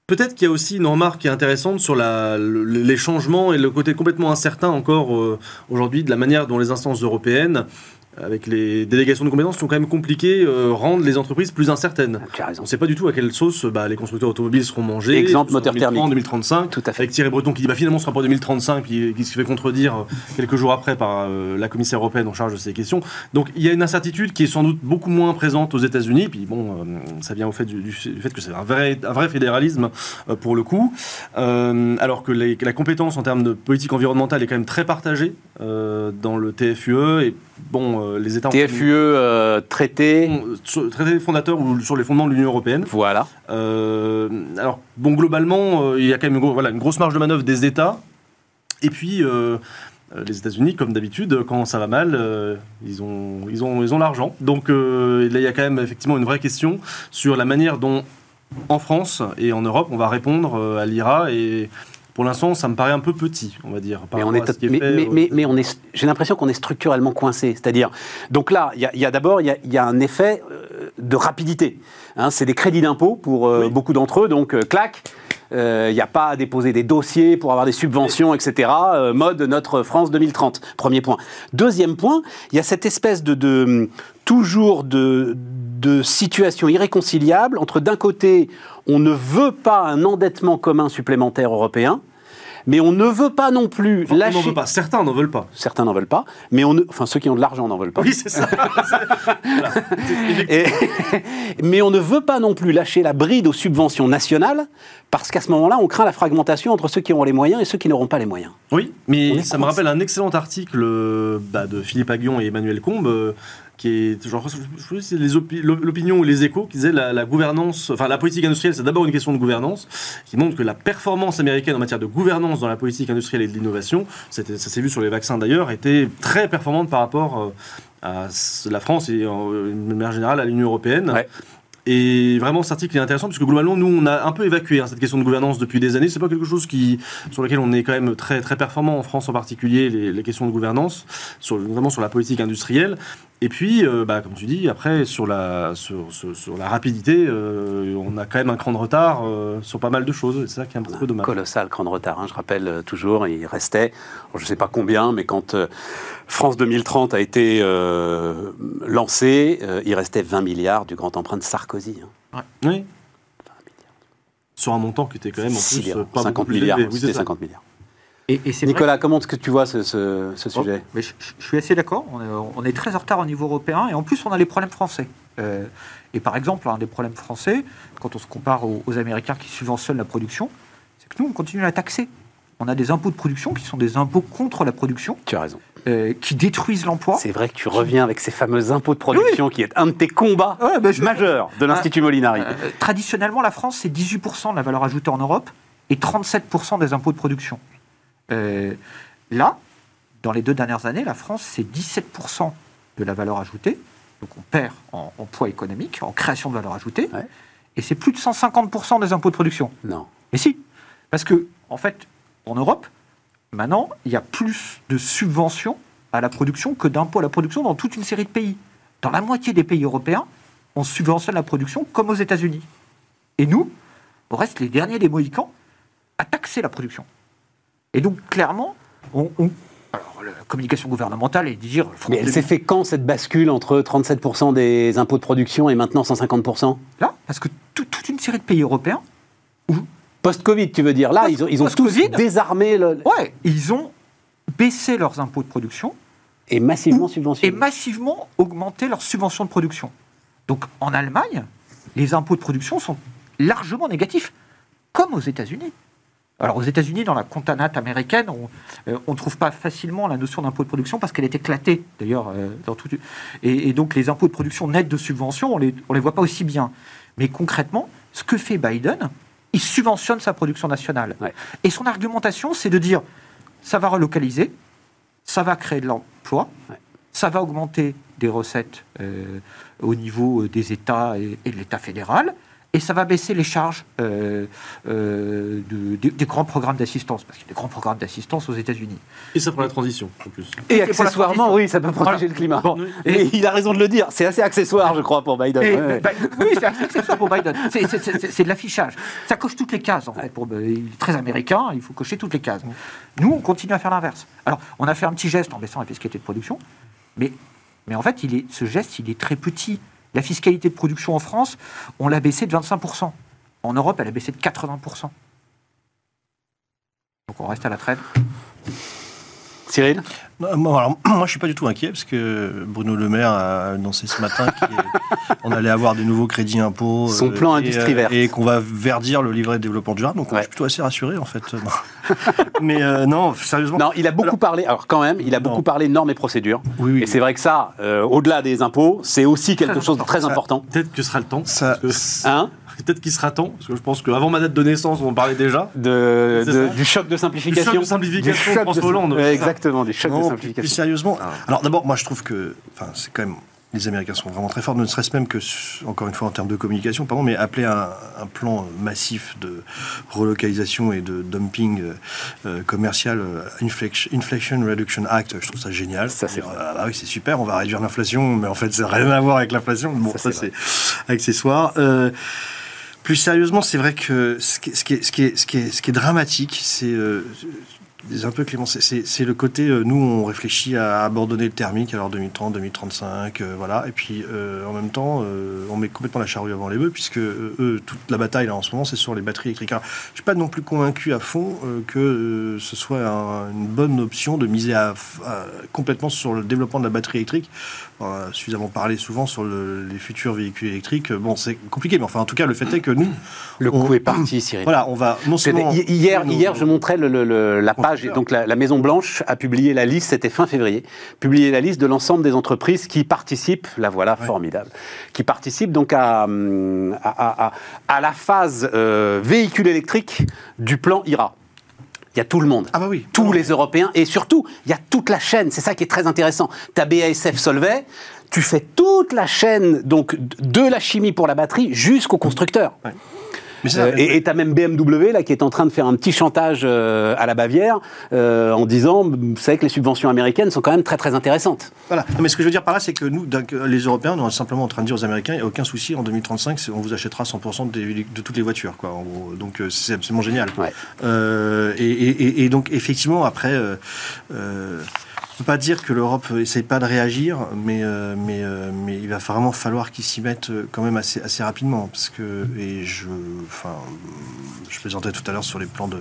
Peut-être qu'il y a aussi une remarque qui est intéressante sur la, le- les changements et le côté complètement incertain encore euh, aujourd'hui de la manière dont les instances européennes, avec les délégations de compétences, sont quand même compliquées, euh, rendent les entreprises plus incertaines. Tu as raison. On ne sait pas du tout à quelle sauce bah, les constructeurs automobiles seront mangés. Exemple, moteur 2030, thermique. 2035. Tout à fait. Avec Thierry Breton qui dit bah, finalement ce sera pas 2035, puis qui se fait contredire euh, quelques jours après par euh, la commissaire européenne en charge de ces questions. Donc il y a une incertitude qui est sans doute beaucoup moins présente aux États-Unis. Puis bon, euh, ça vient au fait du, du fait que c'est un vrai, un vrai fédéralisme euh, pour le coup. Euh, alors que les- que la compétence en termes de politique environnementale est quand même très partagée euh, dans le TFUE et bon, euh, les États TFUE euh, traité. traité fondateur ou sur les fondements de l'Union européenne. Voilà. Euh, alors, bon, globalement, il y a quand même une, voilà, une grosse marge de manœuvre des États. Et puis, les États-Unis, comme d'habitude, quand ça va mal, euh, ils ont ils ont, ils ont l'argent. Donc, euh, là, il y a quand même effectivement une vraie question sur la manière dont, en France et en Europe, on va répondre euh, à l'IRA. Et pour l'instant, ça me paraît un peu petit, on va dire. par Mais on est, mais, fait, mais- mais- mais on est, j'ai l'impression qu'on est structurellement coincé. C'est-à-dire, donc là, il y a, d'abord, il y a, il y a un effet euh, de rapidité. Hein, c'est des crédits d'impôt pour euh, Oui. beaucoup d'entre eux, donc euh, clac. euh, Il n'y a pas à déposer des dossiers pour avoir des subventions, etc. euh, mode notre France 2030. Premier point. Deuxième point, il y a cette espèce de, de toujours de, de situation irréconciliable entre d'un côté, on ne veut pas un endettement commun supplémentaire européen, mais on ne veut pas non plus enfin, on lâcher. n'en veut pas. Certains n'en veulent pas. Certains n'en veulent pas, mais on ne- enfin ceux qui ont de l'argent n'en veulent pas. Oui, c'est ça. [LAUGHS] Voilà. Et- [LAUGHS] mais on ne veut pas non plus lâcher la bride aux subventions nationales, parce qu'à ce moment-là, on craint la fragmentation entre ceux qui auront les moyens et ceux qui n'auront pas les moyens. Oui, mais ça me rappelle un excellent article euh, bah, de Philippe Aguillon et Emmanuel Combe, euh, qui est, genre, je sais les opi- l'opinion ou les échos, qui disait la, la gouvernance, enfin la politique industrielle, c'est d'abord une question de gouvernance, qui montre que la performance américaine en matière de gouvernance dans la politique industrielle et de l'innovation, ça s'est vu sur les vaccins d'ailleurs, était très performante par rapport euh, à la France et euh, de manière générale à l'Union européenne. Ouais. Et vraiment, cet article est intéressant puisque globalement, nous, on a un peu évacué hein, cette question de gouvernance depuis des années. C'est pas quelque chose qui, sur lequel on est quand même très très performant en France en particulier, les, les questions de gouvernance, sur, notamment sur la politique industrielle. Et puis, euh, bah, comme tu dis, après sur la sur, sur- sur la rapidité, euh, on a quand même un cran de retard euh, sur pas mal de choses. C'est ça qui est un petit peu dommage. Colossal cran de retard. hein, je rappelle toujours, il restait, je ne sais pas combien, mais quand France 2030 a été euh, lancé, euh, il restait 20 milliards du grand emprunt de Sarkozy. hein. Oui. Sur un montant qui était quand même en plus euh, pas beaucoup 50 plus milliards. élevé. Oui, c'est c'était ça. 50 milliards. Et, et Nicolas, comment est-ce que tu vois ce, ce- ce Bon, sujet mais je, suis assez d'accord. On est, on est très en retard au niveau européen et en plus on a les problèmes français. Euh, et par exemple, un des problèmes français, quand on se compare aux, aux Américains qui subventionnent la production, c'est que nous on continue à la taxer. On a des impôts de production qui sont des impôts contre la production, Tu as raison. euh, qui détruisent l'emploi. C'est vrai que tu reviens avec ces fameux impôts de production qui est un de tes combats Ouais, ben, je- majeurs de l'Institut Molinari. Euh, traditionnellement, la France, c'est 18% de la valeur ajoutée en Europe et 37% des impôts de production. Euh, là, dans les deux dernières années, la France, c'est 17% de la valeur ajoutée. Donc on perd en, en poids économique, en création de valeur ajoutée. Ouais. Et c'est plus de 150% des impôts de production. Non. Mais si, parce que, en fait, en Europe, maintenant, il y a plus de subventions à la production que d'impôts à la production dans toute une série de pays. Dans la moitié des pays européens, on subventionne la production comme aux États-Unis. Et nous, on reste les derniers des Mohicans à taxer la production. Et donc, clairement, on. on- alors, la communication gouvernementale est de dire. Mais elle 2000 s'est fait quand cette bascule entre 37% des impôts de production et maintenant 150% Là, parce que tout- toute une série de pays européens Post-Covid, tu veux dire Là, ils ont, ils ont tous désarmé le- Ouais, ils ont baissé leurs impôts de production et massivement et subventionné. massivement augmenté leurs subventions de production. Donc en Allemagne, les impôts de production sont largement négatifs, comme aux États-Unis. Alors aux États-Unis, dans la contanate américaine, on ne trouve pas facilement la notion d'impôt de production parce qu'elle est éclatée, d'ailleurs, euh, dans tout. Et, et donc les impôts de production nets de subvention, on les, on les voit pas aussi bien. Mais concrètement, ce que fait Biden, il subventionne sa production nationale. Ouais. Et son argumentation, c'est de dire, ça va relocaliser, ça va créer de l'emploi, Ouais. ça va augmenter des recettes euh, au niveau euh, des États et, et de l'État fédéral, et ça va baisser les charges euh, euh, de- des, des grands programmes d'assistance, parce qu'il y a des grands programmes d'assistance aux États-Unis. Et ça pour la transition, en plus. Et accessoirement, transition. oui, ça peut protéger Voilà. le climat. Bon, Et il a raison de le dire, c'est assez accessoire, je crois, pour Biden. Et, Ouais, ouais. bah, oui, c'est accessoire pour Biden. C'est- de l'affichage. Ça coche toutes les cases, en fait. Pour, bah, il est très américain, il faut cocher toutes les cases. Nous, on continue à faire l'inverse. Alors, on a fait un petit geste en baissant la fiscalité de production, mais, mais en fait, il est, ce geste, il est très petit. La fiscalité de production en France, on l'a baissé de 25%. En Europe, elle a baissé de 80%. Donc, on reste à la traîne. Cyril Moi, alors, [CLEARS THROAT] moi, je suis pas du tout inquiet parce que Bruno Le Maire a annoncé ce matin qu'on allait avoir des nouveaux crédits impôts. [LAUGHS] Son euh, plan et, industrie euh, verte. Et qu'on va verdir le livret de développement durable. Donc, Ouais. je suis plutôt assez rassuré, en fait. [LAUGHS] Mais euh, non, sérieusement. Non, il a beaucoup Alors- parlé, alors quand même, il a beaucoup parlé normes et procédures. Oui, oui. Et c'est vrai que ça, euh, au-delà des impôts, c'est aussi quelque [LAUGHS] chose de très Ça- important. Peut-être que ce sera le temps. Ça- que- Hein? Peut-être qu'il sera temps, parce que je pense qu'avant ma date de naissance, on en parlait déjà. de, du choc de simplification. Du choc de simplification Du choc de François Hollande. Exactement, du choc de Non, simplification. plus sérieusement. Alors d'abord, moi je trouve que, enfin, c'est quand même les Américains sont vraiment très forts, ne serait-ce même que, encore une fois en termes de communication, pardon, mais appeler un, un plan massif de relocalisation et de dumping euh, euh, commercial, euh, Inflation, Inflation Reduction Act, je trouve ça génial. Ça, c'est ah bah oui, c'est super, on va réduire l'inflation, mais en fait, ça n'a rien à voir avec l'inflation. Bon, Ça, ça, c'est c'est accessoire. Euh, plus sérieusement, c'est vrai que ce qui, est, dramatique, c'est euh, c'est un peu Clément, c'est- le côté, euh, nous on réfléchit à abandonner le thermique alors 2030, 2035, euh, voilà, et puis euh, en même temps on met complètement la charrue avant les bœufs puisque eux, toute la bataille là en ce moment c'est sur les batteries électriques. Alors, je suis pas non plus convaincu à fond que ce soit un- une bonne option de miser à, à- complètement sur le développement de la batterie électrique. On a suffisamment parlé souvent sur le- les futurs véhicules électriques. Bon, c'est compliqué, mais enfin en tout cas le fait est que nous, Le on- coup est parti, Cyril. voilà, on va non seulement Hier, hier, je montrais le- le- le- la page. Constructeurs. Donc, la, la Maison Blanche a publié la liste, c'était fin février, publié la liste de l'ensemble des entreprises qui participent, la voilà, formidable, qui participent donc à, hum, à, à- à- à la phase euh, véhicule électrique du plan IRA. Il y a tout le monde. Ah bah oui. Tous les Européens et surtout, il y a toute la chaîne. C'est ça qui est très intéressant. Tu as BASF Solvay, tu fais toute la chaîne donc de la chimie pour la batterie jusqu'au constructeur. Ça, Euh, et tu as même BMW là, qui est en train de faire un petit chantage euh, à la Bavière euh, en disant Vous savez que les subventions américaines sont quand même très très intéressantes. Voilà. Non, mais ce que je veux dire par là, c'est que nous, les Européens, on est simplement en train de dire aux Américains, il n'y a aucun souci, en 2035, c'est- on vous achètera 100% des- de toutes les voitures. Quoi. Donc c'est absolument génial. Ouais. Euh, et, et- et- et donc effectivement, après, euh, euh, ne peut pas dire que l'Europe essaye pas de réagir, mais, euh, euh, mais il va vraiment falloir qu'ils s'y mettent euh, quand même assez, rapidement. Parce que, et je, je plaisantais tout à l'heure sur les plans de...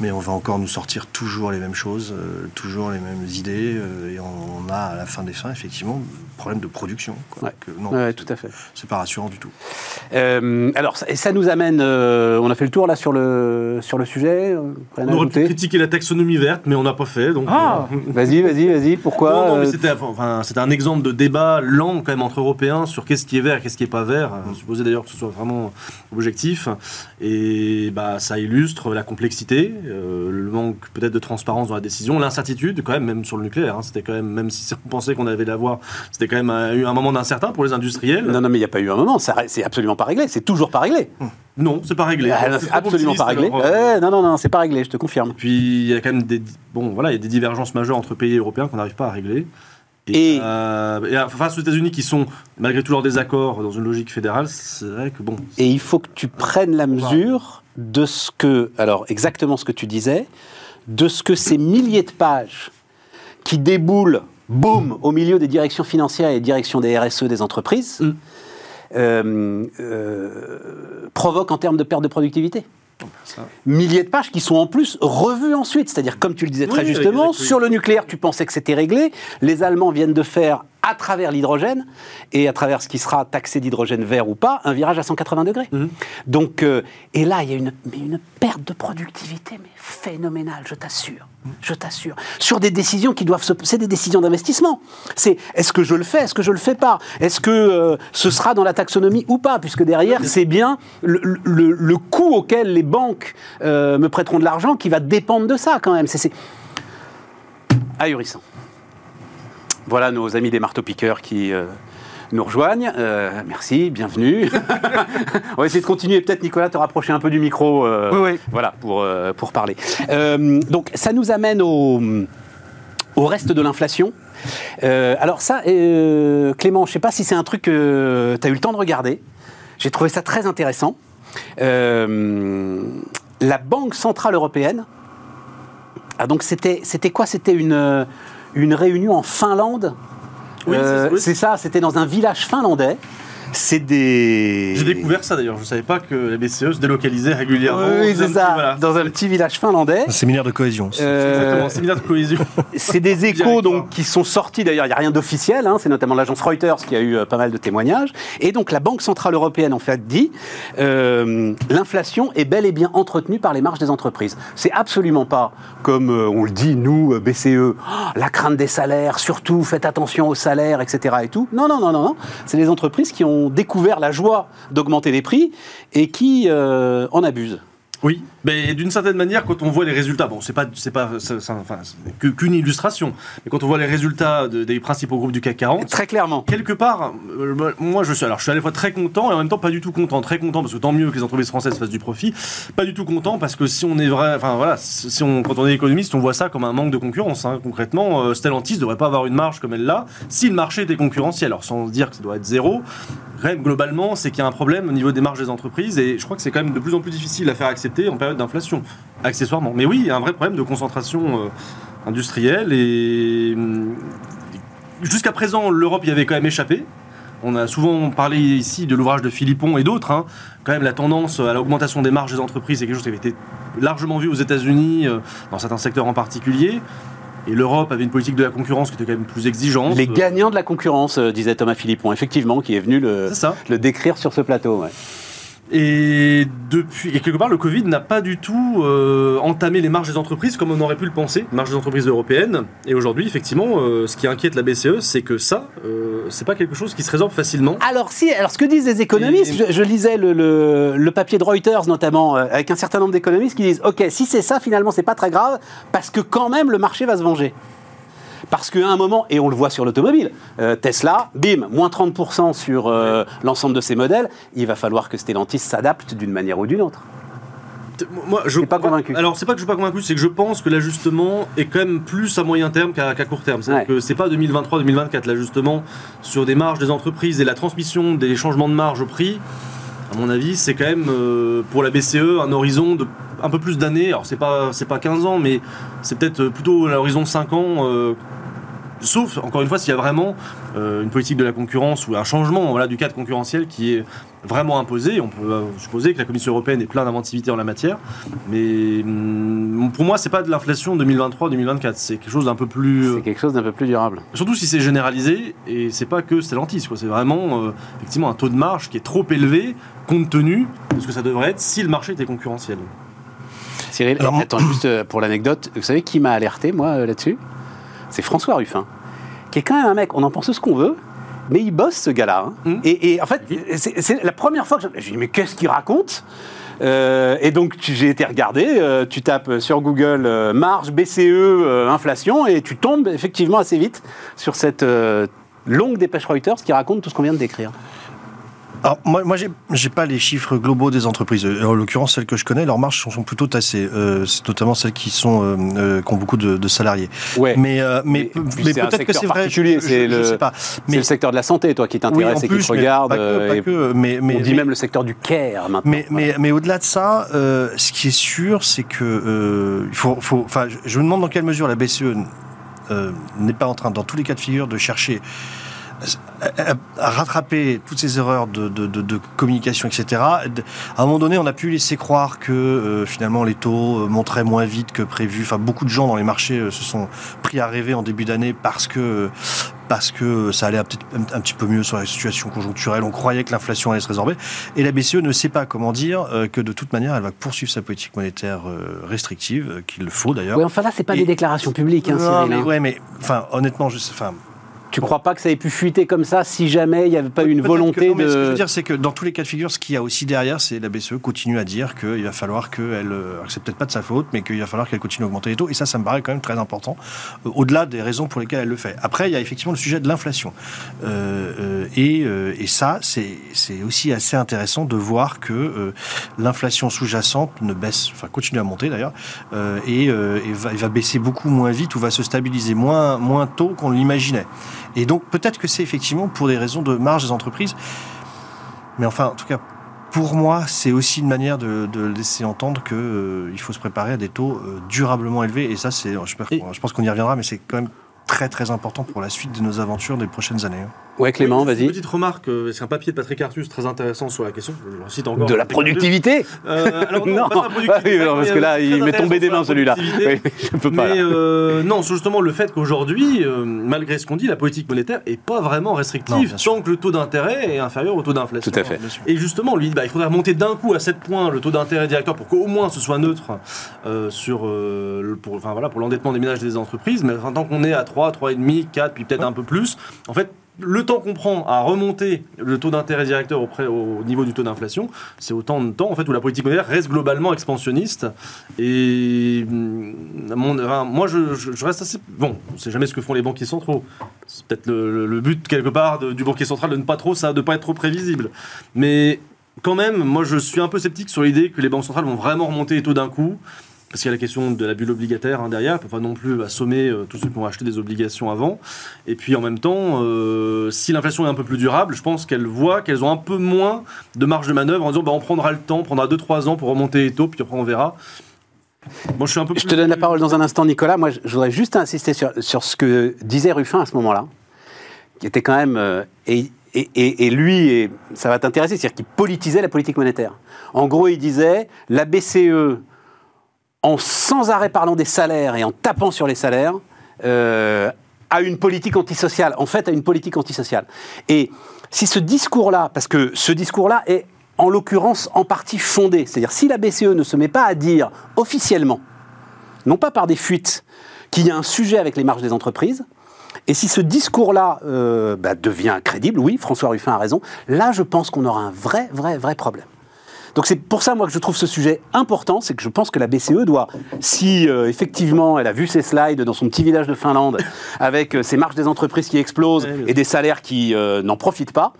Mais on va encore nous sortir toujours les mêmes choses, toujours les mêmes idées, et on, a à la fin des fins, effectivement, problème de production. Quoi. Ouais. Donc, non, Ouais, c'est- tout à fait. C'est pas rassurant du tout. Euh, alors, ça, et ça nous amène. euh, on a fait le tour là sur le, sur le sujet. euh, rien On aurait pu critiquer la taxonomie verte, mais on n'a pas fait. Donc, Ah euh, [LAUGHS] Vas-y, vas-y, vas-y. Pourquoi non, non, mais c'était enfin, c'était un exemple de débat lent quand même entre Européens sur qu'est-ce qui est vert et qu'est-ce qui est pas vert. On supposait d'ailleurs que ce soit vraiment objectif. Et bah, ça illustre la complexité, euh, le manque peut-être de transparence dans la décision, l'incertitude quand même, même sur le nucléaire. hein. c'était quand même, même si on pensait qu'on avait l'avoir, c'était quand même un, eu un moment d'incertain pour les industriels. Non, non, mais il n'y a pas eu un moment. C'est absolument pas réglé. C'est toujours pas réglé. Non, c'est pas réglé. Ah, C'est absolument pas réglé. euh, Ouais, non, non, non, c'est pas réglé. Je te confirme. Puis il y a quand même des bon voilà, il y a des divergences majeures entre pays européens qu'on n'arrive pas à régler. Et- euh, et face aux États-Unis qui sont malgré tout leurs désaccords dans une logique fédérale, c'est vrai que bon. Et il faut que tu prennes la mesure de ce que, alors exactement ce que tu disais, de ce que ces milliers de pages qui déboulent, boum, au milieu des directions financières et des directions des RSE des entreprises, Mm. euh, euh, provoquent en termes de perte de productivité. Ça. Milliers de pages qui sont en plus revues ensuite. C'est-à-dire, comme tu le disais très justement, sur le nucléaire, tu pensais que c'était réglé. Les Allemands viennent de faire, à travers l'hydrogène, et à travers ce qui sera taxé d'hydrogène vert ou pas, un virage à 180 degrés. Mhm. Donc, euh, et là, il y a une, mais une perte de productivité, mais phénoménale, je t'assure. Je t'assure. Sur des décisions qui doivent se. C'est des décisions d'investissement. C'est est-ce que je le fais, est-ce que je le fais pas? Est-ce que euh, ce sera dans la taxonomie ou pas? Puisque derrière, c'est bien le, le- le coût auquel les banques euh, me prêteront de l'argent qui va dépendre de ça quand même. C'est ahurissant. Voilà nos amis des marteaux-piqueurs qui euh, nous rejoignent. Euh, merci, bienvenue. [LAUGHS] On va essayer de continuer. Peut-être, Nicolas, te rapprocher un peu du micro. euh, Oui, oui. Voilà, pour, pour parler. Donc, ça nous amène au, au reste de l'inflation. Alors ça, Clément, je ne sais pas si c'est un truc que tu as eu le temps de regarder. J'ai trouvé ça très intéressant. La Banque Centrale Européenne, ah, donc c'était c'était quoi? C'était une, une réunion en Finlande Oui, c'est- Euh, c'est ça, c'était dans un village finlandais. C'est des. J'ai découvert ça d'ailleurs. Je ne savais pas que la BCE se délocalisait régulièrement. Oui, dans c'est un petit- ça. voilà. Dans un petit village finlandais. Un séminaire de cohésion. Euh, Exactement, séminaire de cohésion. [LAUGHS] C'est des échos donc qui sont sortis d'ailleurs. Il n'y a rien d'officiel. hein, c'est notamment l'agence Reuters qui a eu euh, pas mal de témoignages. Et donc la Banque centrale européenne en fait dit euh, l'inflation est bel et bien entretenue par les marges des entreprises. C'est absolument pas comme euh, on le dit nous BCE. Ah, la crainte des salaires, surtout faites attention aux salaires, etc. Et tout. Non non non non non. C'est les entreprises qui ont découvert la joie d'augmenter les prix et qui euh, en abusent. Oui, mais d'une certaine manière, quand on voit les résultats, bon, c'est pas, c'est pas, enfin, qu'une illustration, mais quand on voit les résultats de- des principaux groupes du CAC 40, Très clairement. quelque part, euh, moi je suis, alors je suis à la fois très content et en même temps pas du tout content. Très content parce que tant mieux que les entreprises françaises fassent du profit. Pas du tout content parce que si on est vrai, enfin voilà, si on, quand on est économiste, on voit ça comme un manque de concurrence. hein. Concrètement, euh, Stellantis devrait pas avoir une marge comme elle l'a si le marché était concurrentiel. Alors sans dire que ça doit être zéro, quand même, globalement, c'est qu'il y a un problème au niveau des marges des entreprises et je crois que c'est quand même de plus en plus difficile à faire accepter en période d'inflation, accessoirement. Mais oui, il y a un vrai problème de concentration euh, industrielle et hum, jusqu'à présent, l'Europe y avait quand même échappé. On a souvent parlé ici de l'ouvrage de Philippon et d'autres. hein. Quand même, la tendance à l'augmentation des marges des entreprises, c'est quelque chose qui avait été largement vu aux États-Unis, euh, dans certains secteurs en particulier. Et l'Europe avait une politique de la concurrence qui était quand même plus exigeante. Les gagnants de la concurrence, euh, disait Thomas Philippon, effectivement, qui est venu le, décrire sur ce plateau. ouais. Et depuis, et quelque part, le Covid n'a pas du tout euh, entamé les marges des entreprises comme on aurait pu le penser, marges des entreprises européennes. Et aujourd'hui, effectivement, euh, ce qui inquiète la BCE, c'est que ça, euh, c'est pas quelque chose qui se résorbe facilement. Alors, si, alors ce que disent les économistes, Et- je, je lisais le, le- le papier de Reuters notamment, euh, avec un certain nombre d'économistes qui disent Ok, si c'est ça, finalement, c'est pas très grave, parce que quand même, le marché va se venger. Parce qu'à un moment, et on le voit sur l'automobile, euh, Tesla, bim, moins 30% sur euh, l'ensemble de ses modèles, il va falloir que Stellantis s'adapte d'une manière ou d'une autre. Moi, je pas convaincu. Alors, c'est pas que je suis pas convaincu, c'est que je pense que l'ajustement est quand même plus à moyen terme qu'à court terme. C'est-à-dire Ouais. que c'est pas 2023-2024 l'ajustement sur des marges des entreprises et la transmission des changements de marge au prix. À mon avis, c'est quand même euh, pour la BCE un horizon de un peu plus d'années. Alors, c'est pas c'est pas 15 ans, mais c'est peut-être plutôt à l'horizon de 5 ans. euh, Sauf, encore une fois, s'il y a vraiment euh, une politique de la concurrence ou un changement voilà, du cadre concurrentiel qui est vraiment imposé. On peut euh, supposer que la Commission européenne est plein d'inventivité en la matière. Mais hum, pour moi, c'est pas de l'inflation 2023-2024. C'est quelque chose d'un peu plus. euh, C'est quelque chose d'un peu plus durable. Surtout si c'est généralisé et c'est pas que Stellantis. quoi. C'est vraiment euh, effectivement un taux de marge qui est trop élevé compte tenu de ce que ça devrait être si le marché était concurrentiel. Cyril, Alors, attends, [CLEARS THROAT] juste euh, pour l'anecdote, vous savez qui m'a alerté, moi, euh, là-dessus? C'est François Ruffin, qui est quand même un mec, on en pense ce qu'on veut, mais il bosse, ce gars-là. hein. Mhm. Et, et en fait, c'est la première fois que je, je dis, mais qu'est-ce qu'il raconte? Euh, et donc j'ai été regarder, euh, tu tapes sur Google euh, marge, BCE, inflation, et tu tombes effectivement assez vite sur cette longue dépêche Reuters qui raconte tout ce qu'on vient de décrire. Alors, moi, moi j'ai pas les chiffres globaux des entreprises. Euh, En l'occurrence, celles que je connais, leurs marges sont, sont plutôt tassées. Euh, c'est notamment celles qui, sont, euh, euh, qui ont beaucoup de, de salariés. Ouais. Mais, euh, peut-être que c'est vrai. c'est je- je le- sais pas. C'est Mais le secteur de la santé, toi, qui oui, t'intéresse et qui te regarde. mais, on dit même le secteur du care maintenant. Mais, au-delà de ça, ce qui est sûr, c'est que il faut, faut, enfin, je, je me demande dans quelle mesure la BCE n'est pas en train, dans tous les cas de figure, de chercher à, rattraper toutes ces erreurs de, de, de- de communication, etc. À un moment donné, on a pu laisser croire que euh, finalement les taux euh, montraient moins vite que prévu. Enfin, beaucoup de gens dans les marchés euh, se sont pris à rêver en début d'année parce que parce que ça allait peut-être un, un petit peu mieux sur la situation conjoncturelle. On croyait que l'inflation allait se résorber. Et la BCE ne sait pas comment dire euh, que de toute manière, elle va poursuivre sa politique monétaire euh, restrictive, euh, qu'il le faut d'ailleurs. Ouais, enfin là, c'est pas Et- des déclarations publiques, hein, Non, Cyril. mais, hein. ouais, mais enfin, honnêtement, je, sais- enfin, Tu crois pas que ça ait pu fuiter comme ça si jamais il n'y avait pas eu une volonté que- non, mais Ce que je veux dire, c'est que dans tous les cas de figure, ce qu'il y a aussi derrière, c'est la BCE continue à dire qu'il va falloir qu'elle. euh, C'est peut-être pas de sa faute, mais qu'il va falloir qu'elle continue à augmenter les taux. Et ça, ça me paraît quand même très important, euh, au-delà des raisons pour lesquelles elle le fait. Après, il y a effectivement le sujet de l'inflation. Euh, euh, et, euh, et ça, c'est aussi assez intéressant de voir que l'inflation sous-jacente ne baisse, enfin continue à monter d'ailleurs, euh, et, euh, et va, va baisser beaucoup moins vite ou va se stabiliser moins, moins tôt qu'on l'imaginait. Et donc peut-être que c'est effectivement pour des raisons de marge des entreprises. Mais enfin, en tout cas, pour moi, c'est aussi une manière de, de laisser entendre qu'il il faut se préparer à des taux euh, durablement élevés. Et ça, c'est, je, pense- Et- je pense qu'on y reviendra, mais c'est quand même très très important pour la suite de nos aventures des prochaines années. Ouais, Clément, vas-y. Une petite remarque, euh, c'est un papier de Patrick Artus très intéressant sur la question. Je le cite encore. De la productivité Euh, alors [LAUGHS] non, Non, pas Ah productivité, oui, non, parce que là, euh, il très m'est tombé des mains celui-là. Oui, [LAUGHS] je peux pas. Mais là. euh, non, c'est justement le fait qu'aujourd'hui, euh, malgré ce qu'on dit, la politique monétaire est pas vraiment restrictive tant que le taux d'intérêt est inférieur au taux d'inflation. Tout à fait. Et justement, lui, bah, il faudrait remonter d'un coup à 7 points le taux d'intérêt directeur pour qu'au moins ce soit neutre euh, sur, euh, le- pour, enfin, voilà, pour l'endettement des ménages et des entreprises. Mais enfin, tant qu'on est à 3, 3,5, 4, puis peut-être un peu plus, en fait, le temps qu'on prend à remonter le taux d'intérêt directeur auprès, au niveau du taux d'inflation, c'est autant de temps en fait, où la politique monétaire reste globalement expansionniste. Et enfin, moi, je, reste assez. Bon, on ne sait jamais ce que font les banquiers centraux. C'est peut-être le, but, quelque part, du banquier central de ne pas trop ça, de pas être trop prévisible. Mais quand même, moi, je suis un peu sceptique sur l'idée que les banques centrales vont vraiment remonter les taux d'un coup. Parce qu'il y a la question de la bulle obligataire hein, derrière, il ne faut pas non plus assommer euh, tous ceux qui ont acheté des obligations avant. Et puis en même temps, euh, si l'inflation est un peu plus durable, je pense qu'elles voient qu'elles ont un peu moins de marge de manœuvre en disant bah, on prendra le temps, on prendra 2-3 ans pour remonter les taux, puis après on verra. Moi, je suis un peu Je te donne la parole dans un instant, Nicolas. Moi, je je voudrais juste insister sur, sur ce que disait Ruffin à ce moment-là, qui était quand même. euh, et, et- et- et lui, et ça va t'intéresser, c'est-à-dire qu'il politisait la politique monétaire. En gros, il disait la BCE, en sans arrêt parlant des salaires et en tapant sur les salaires, euh, a une politique antisociale. En fait, a une politique antisociale. Et si ce discours-là, parce que ce discours-là est en l'occurrence en partie fondé, c'est-à-dire si la BCE ne se met pas à dire officiellement, non pas par des fuites, qu'il y a un sujet avec les marges des entreprises. Et si ce discours-là euh, bah, devient crédible, oui, François Ruffin a raison, là je pense qu'on aura un vrai, vrai, vrai problème. Donc c'est pour ça, moi, que je trouve ce sujet important, c'est que je pense que la BCE doit, si euh, effectivement elle a vu ses slides dans son petit village de Finlande, [LAUGHS] avec euh, ses marges des entreprises qui explosent bien et des salaires qui euh, n'en profitent pas,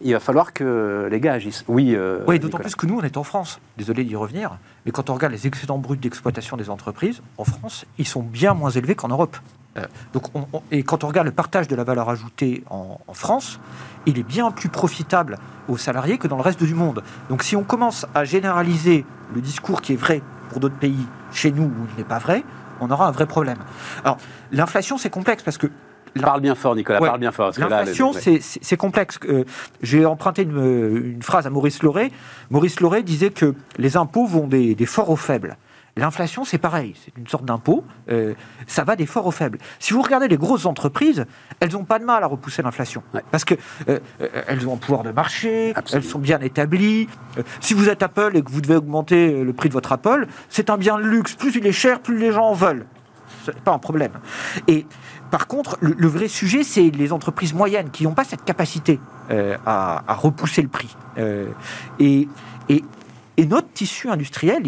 il va falloir que les gars agissent. Oui, euh, Oui, d'autant plus que nous, on est en France. Désolé d'y revenir, mais quand on regarde les excédents bruts d'exploitation des entreprises, en France, ils sont bien moins élevés qu'en Europe. Euh, donc on- on- et quand on regarde le partage de la valeur ajoutée en, en France, il est bien plus profitable aux salariés que dans le reste du monde. Donc si on commence à généraliser le discours qui est vrai pour d'autres pays, chez nous où il n'est pas vrai, on aura un vrai problème. Alors l'inflation, c'est complexe parce que Parle bien fort, Nicolas, Ouais. parle bien fort. L'inflation, c'est- complexe. Euh, J'ai emprunté une, une phrase à Maurice Lauré. Maurice Lauré disait que les impôts vont des, des forts aux faibles. L'inflation, c'est pareil, c'est une sorte d'impôt, euh, ça va des forts aux faibles. Si vous regardez les grosses entreprises, elles n'ont pas de mal à repousser l'inflation. Ouais. Parce qu'elles elles ont un pouvoir de marché, Absolument. elles sont bien établies. Euh, si vous êtes Apple et que vous devez augmenter euh, le prix de votre Apple, c'est un bien de luxe. Plus il est cher, plus les gens en veulent. C'est pas un problème. Et par contre, le, le vrai sujet, c'est les entreprises moyennes qui n'ont pas cette capacité euh, à, à repousser le prix. Euh, et, et, et notre tissu industriel,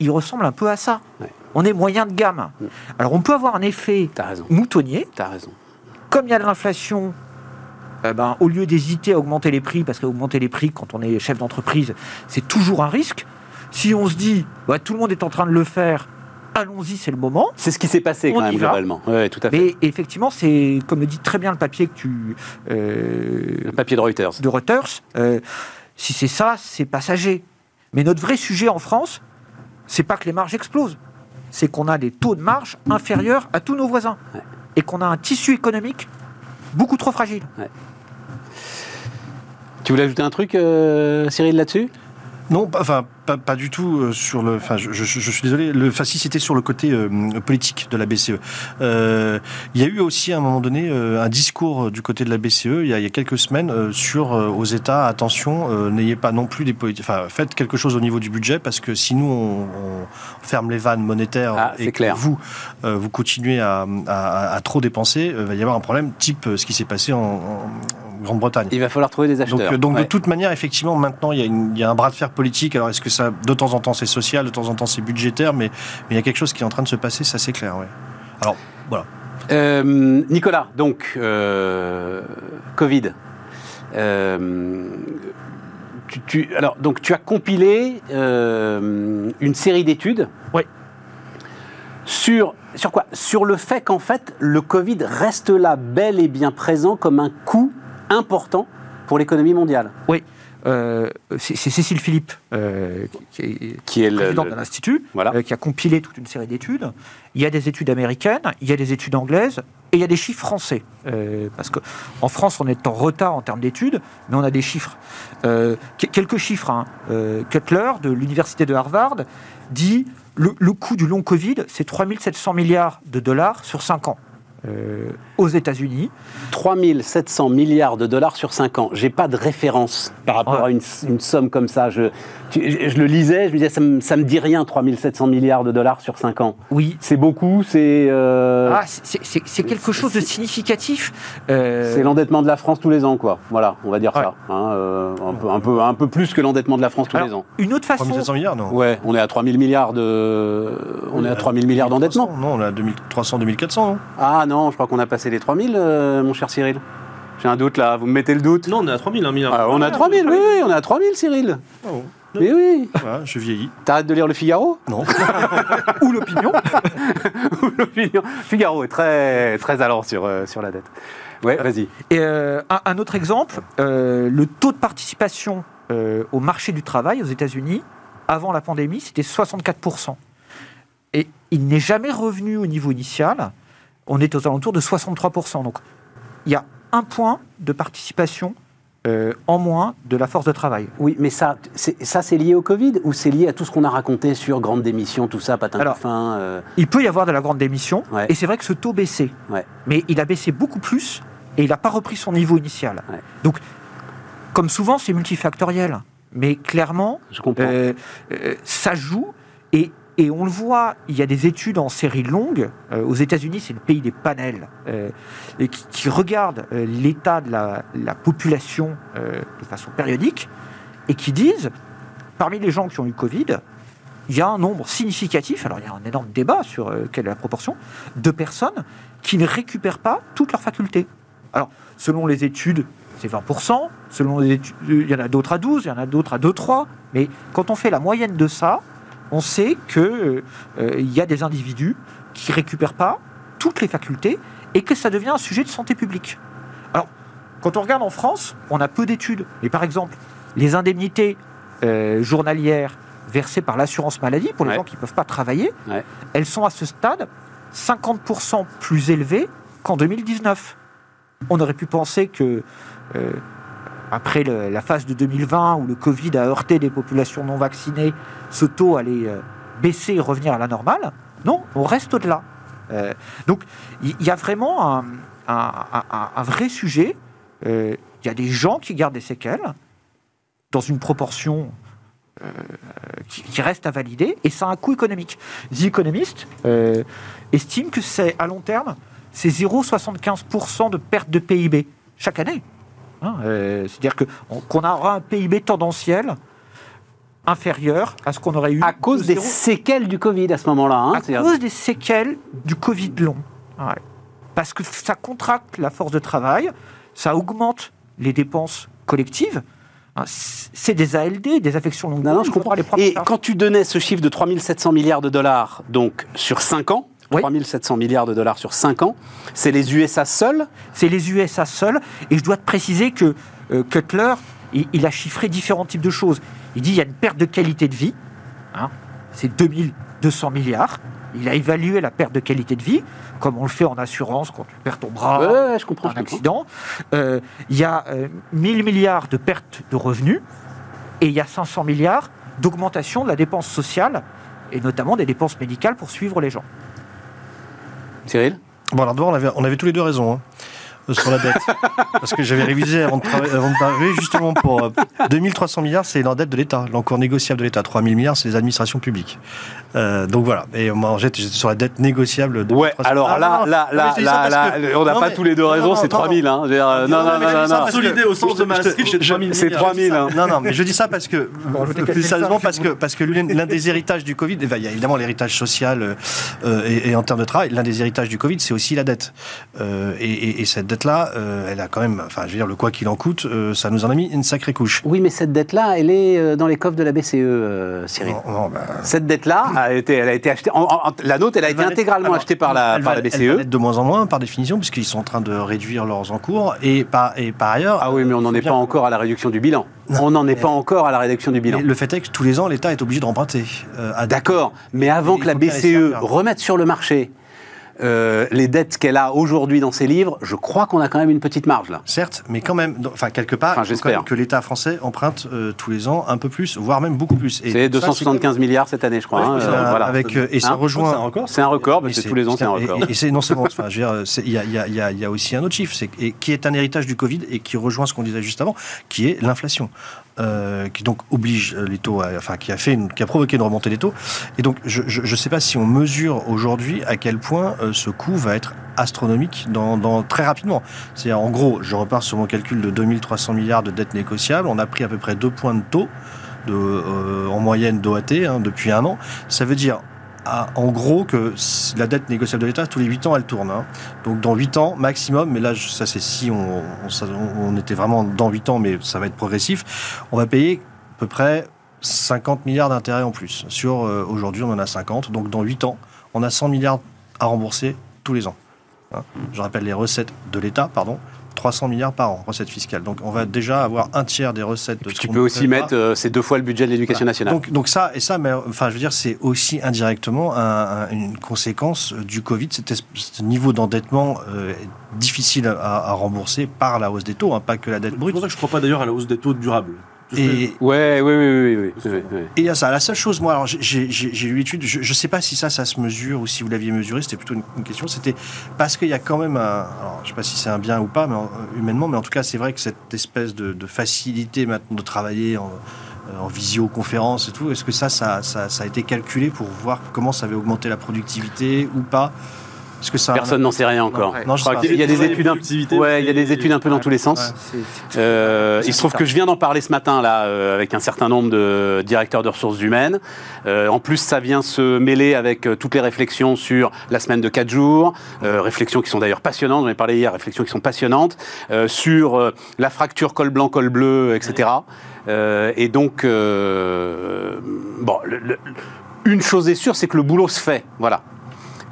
il, ressemble un peu à ça. Ouais. On est moyen de gamme. Alors on peut avoir un effet raison, moutonnier. t'as raison. Comme il y a de l'inflation, eh ben, au lieu d'hésiter à augmenter les prix, parce qu'augmenter les prix quand on est chef d'entreprise, c'est toujours un risque. Si on se dit, bah, tout le monde est en train de le faire, allons-y, c'est le moment. C'est ce qui s'est passé quand même globalement. Ouais, tout à fait. Mais effectivement, c'est comme le dit très bien le papier que tu euh, Le papier de Reuters. de Reuters. euh, si c'est ça, c'est passager. Mais notre vrai sujet en France, c'est pas que les marges explosent, c'est qu'on a des taux de marge inférieurs à tous nos voisins Ouais. et qu'on a un tissu économique beaucoup trop fragile. Tu voulais ajouter un truc, euh, Cyril, là-dessus? Non, enfin, pas, pas du tout euh, sur le. Enfin, je, je- je suis désolé. Le, si c'était sur le côté euh, politique de la BCE. Euh, il y a eu aussi à un moment donné un discours du côté de la BCE il y a, il y a quelques semaines sur aux États attention, n'ayez pas non plus des politiques. Enfin, faites quelque chose au niveau du budget parce que si nous on, on ferme les vannes monétaires Ah, et que vous vous continuez à, à- à trop dépenser, euh, va y avoir un problème type ce qui s'est passé en, en Grande-Bretagne. Il va falloir trouver des acheteurs. donc Ouais. de toute manière, effectivement, maintenant, il y, a une- il y a un bras de fer politique. Alors, est-ce que ça, de temps en temps, c'est social, de temps en temps, c'est budgétaire, mais, mais il y a quelque chose qui est en train de se passer, ça c'est clair. Ouais. Alors, voilà. Euh, Nicolas, donc, euh, Covid. Euh, tu, tu- alors, donc, tu as compilé euh, une série d'études. Oui. Sur, sur quoi? Sur le fait qu'en fait, le Covid reste là, bel et bien présent, comme un coût important pour l'économie mondiale. Oui. Euh, c'est Cécile Philippe, euh, qui est, Qui est présidente le- de l'Institut, Voilà. euh, qui a compilé toute une série d'études. Il y a des études américaines, il y a des études anglaises, et il y a des chiffres français. Parce qu'en France, on est en retard en termes d'études, mais on a des chiffres. Que- quelques chiffres. hein. Cutler, de l'Université de Harvard, dit le, le coût du long Covid, c'est 3700 milliards de dollars sur 5 ans. Euh, aux États-Unis. 3700 milliards de dollars sur 5 ans. J'ai pas de référence par rapport Ouais. à une, une somme comme ça. Je, tu- je, je le lisais, je me disais, ça me, ça me dit rien, 3700 milliards de dollars sur 5 ans. Oui. C'est beaucoup, c'est euh, Ah, c'est- quelque chose de significatif. Euh, c'est l'endettement de la France tous les ans, quoi. Voilà, on va dire Ouais. ça. hein, euh, un, peu, un, peu, un peu plus que l'endettement de la France tous alors, les ans. Une autre façon. 3700 milliards, non? Ouais, on est à 3000 milliards de, on est à 3000 milliards d'endettement. Non, on est à 2300, 2400, non? Ah non, je crois qu'on a passé les 3000, euh, mon cher Cyril. J'ai un doute là, vous me mettez le doute. Non, on est à 3000, un milliard. Ah, on est à 3000, oui, oui, on est à 3000, Cyril. Ah bon Mais oui. Voilà, je vieillis. T'arrêtes de lire le Figaro? Non. [LAUGHS] ou l'opinion. [LAUGHS] Ou l'opinion Figaro est très, très allant sur, euh, sur la dette. Ouais, vas-y. Et, euh, un, un autre exemple, euh, le taux de participation euh, au marché du travail aux États-Unis, avant la pandémie, c'était 64%. Et il n'est jamais revenu au niveau initial. On est aux alentours de 63%. Donc il y a un point de participation euh, en moins de la force de travail. Oui, mais ça, c'est, ça, c'est lié au Covid ou c'est lié à tout ce qu'on a raconté sur grande démission, tout ça, patin Alors, fin euh, Il peut y avoir de la grande démission, Ouais. et c'est vrai que ce taux baissait. Ouais. Mais il a baissé beaucoup plus, et il n'a pas repris son niveau initial. Ouais. Donc, comme souvent, c'est multifactoriel. Mais clairement, Je comprends. euh, ça joue, et, et on le voit, il y a des études en série longue. euh, aux États-Unis, c'est le pays des panels, euh, qui, regardent euh, l'état de la, la population de façon périodique, et qui disent, parmi les gens qui ont eu Covid, il y a un nombre significatif, alors il y a un énorme débat sur quelle est la proportion, de personnes qui ne récupèrent pas toutes leurs facultés. Alors, selon les études, c'est 20%, selon les études, il y en a d'autres à 12, il y en a d'autres à 2-3, mais quand on fait la moyenne de ça, on sait qu'il y a des individus qui récupèrent pas toutes les facultés et que ça devient un sujet de santé publique. Alors, quand on regarde en France, on a peu d'études, mais par exemple, les indemnités euh, journalières versées par l'assurance maladie pour les Ouais. gens qui ne peuvent pas travailler, Ouais. elles sont à ce stade 50% plus élevées qu'en 2019. On aurait pu penser que, euh, après la phase de 2020 où le Covid a heurté des populations non vaccinées, ce taux allait euh, baisser et revenir à la normale. Non, on reste au-delà. Euh, donc, il y, a vraiment un, vrai sujet. Euh, Il y a des gens qui gardent des séquelles dans une proportion qui, reste à valider, et ça a un coût économique. The Economist estime que c'est à long terme, c'est 0,75% de perte de PIB chaque année. Hein, euh, C'est-à-dire qu'on aura un PIB tendanciel inférieur à ce qu'on aurait eu à cause de des séquelles du Covid à ce moment-là. hein, à cause des séquelles du Covid long. Ouais. Parce que ça contracte la force de travail, ça augmente les dépenses collectives. Hein, C'est des ALD, des affections longues Non, non, je comprends. les Et quand tu donnais ce chiffre de 3700 milliards de dollars, donc sur 5 ans, Oui. 3700 milliards de dollars sur 5 ans, c'est les USA seuls C'est les USA seuls. Et je dois te préciser que euh, Cutler, il, il a chiffré différents types de choses. Il dit il y a une perte de qualité de vie. hein, c'est 2200 milliards. Il a évalué la perte de qualité de vie, comme on le fait en assurance quand tu perds ton bras. Ouais, ouais, je comprends. un je accident. Euh, Il y a euh, 1000 milliards de pertes de revenus et il y a 500 milliards d'augmentation de la dépense sociale et notamment des dépenses médicales pour suivre les gens. Cyril? Bon, alors d'abord, on avait, on avait tous les deux raison hein, sur la dette. Parce que j'avais révisé avant de, avant de parler, justement, pour euh, 2300 milliards, c'est l'endette de l'État, l'encours négociable de l'État. 3000 milliards, c'est les administrations publiques. Euh, donc voilà. Et moi, j'étais sur la dette négociable de Ouais, 2300. alors Ah, là, non, non, là, non, là, là, là, que- on n'a non, pas mais- tous les deux non, raison, non, c'est non, 3000. Hein. Euh, Non, non, non, dis ça non, parce que- Consolidé au sens de je te- Maastricht, c'est je- 3000 C'est milliards. 3000. Hein. Non, non, mais je dis ça parce que, plus sérieusement, parce que, parce que l'un des héritages du Covid, ben, il y a évidemment l'héritage social euh, et, en termes de travail, l'un des héritages du Covid, c'est aussi la dette. Euh, et cette dette dette-là, euh, elle a quand même, enfin, je veux dire, le quoi qu'il en coûte, euh, ça nous en a mis une sacrée couche. Oui, mais cette dette-là, elle est euh, dans les coffres de la BCE, Cyril. Non, non, bah, Cette dette-là, a été, elle a été achetée. en- en- la nôtre, elle a été intégralement alors, achetée par la, elle par va- la elle va BCE. l'être de moins en moins, par définition, puisqu'ils sont en train de réduire leurs encours. Et par, et par ailleurs. Ah oui, mais on n'en est bien- pas encore à la réduction du bilan. Non, on n'en est pas encore à la réduction du bilan. Le fait est que tous les ans, l'État est obligé de remprunter. euh, D'accord, mais avant que la BCE servir. remette sur le marché euh, les dettes qu'elle a aujourd'hui dans ses livres, je crois qu'on a quand même une petite marge là. Certes, mais quand même, enfin quelque part, Enfin, j'espère. que l'État français emprunte euh, tous les ans un peu plus, voire même beaucoup plus. Et C'est ça, 275 milliards cette année, je crois. Ouais, hein, c'est euh, voilà. avec, et ça Hein rejoint. C'est un record. C'est un record, Mais parce que tous les ans c'est un record. Et, et c'est non seulement, enfin, je veux dire, c'est- il y a, y y y aussi un autre chiffre, c'est qui est un héritage du Covid et qui rejoint ce qu'on disait juste avant, qui est l'inflation, euh, qui donc oblige les taux, à- enfin qui a fait, une- qui a provoqué une remontée des taux. Et donc je ne sais pas si on mesure aujourd'hui à quel point euh, ce coût va être astronomique dans, dans- très rapidement. C'est en gros, je repars sur mon calcul de 2300 milliards de dettes négociables, on a pris à peu près deux points de taux. De, euh, en moyenne d'OAT hein, depuis un an. Ça veut dire en gros que la dette négociable de l'État, tous les 8 ans, elle tourne. hein. Donc dans 8 ans maximum, mais là, ça c'est si on était vraiment dans 8 ans, mais ça va être progressif, on va payer à peu près 50 milliards d'intérêts en plus. Sur euh, aujourd'hui, on en a 50. Donc dans 8 ans, on a 100 milliards à rembourser tous les ans. hein. Je rappelle les recettes de l'État, pardon. 300 milliards par an, recettes fiscales. Donc on va déjà avoir un tiers des recettes de tu qu'on peux aussi mettre, euh, c'est deux fois le budget de l'éducation Voilà. nationale. Donc, donc ça, et ça, mais, enfin, je veux dire, c'est aussi indirectement un- un- une conséquence du Covid. Ce niveau d'endettement euh, difficile à, à rembourser par la hausse des taux, hein, pas que la dette C'est brute. pour ça que je ne crois pas d'ailleurs à la hausse des taux durables. Et, Ouais, oui, oui, oui, oui, oui, oui, oui. et il y a ça. La seule chose, moi, alors j'ai- lu l'étude, je ne sais pas si ça, ça se mesure ou si vous l'aviez mesuré, c'était plutôt une, une question. C'était parce qu'il y a quand même un. Alors, je ne sais pas si c'est un bien ou pas, mais en- humainement, mais en tout cas, c'est vrai que cette espèce de, de facilité maintenant de travailler en, euh, en visioconférence et tout, est-ce que ça ça, ça, ça a été calculé pour voir comment ça avait augmenté la productivité ou pas? Que ça. Personne n'en sait rien encore. Non, non, je je crois sais pas. qu'il y a des Travail et études, un... productivité, ouais, il y a des études un peu dans tous les sens. Euh, il se trouve que je viens d'en parler ce matin là euh, avec un certain nombre de directeurs de ressources humaines. Euh, en plus, ça vient se mêler avec euh, toutes les réflexions sur la semaine de 4 jours, euh, réflexions qui sont d'ailleurs passionnantes. J'en ai parlé hier, réflexions qui sont passionnantes euh, sur euh, la fracture col blanc col bleu, etc. Euh, et donc, euh, bon, le- le- une chose est sûre, c'est que le boulot se fait. Voilà.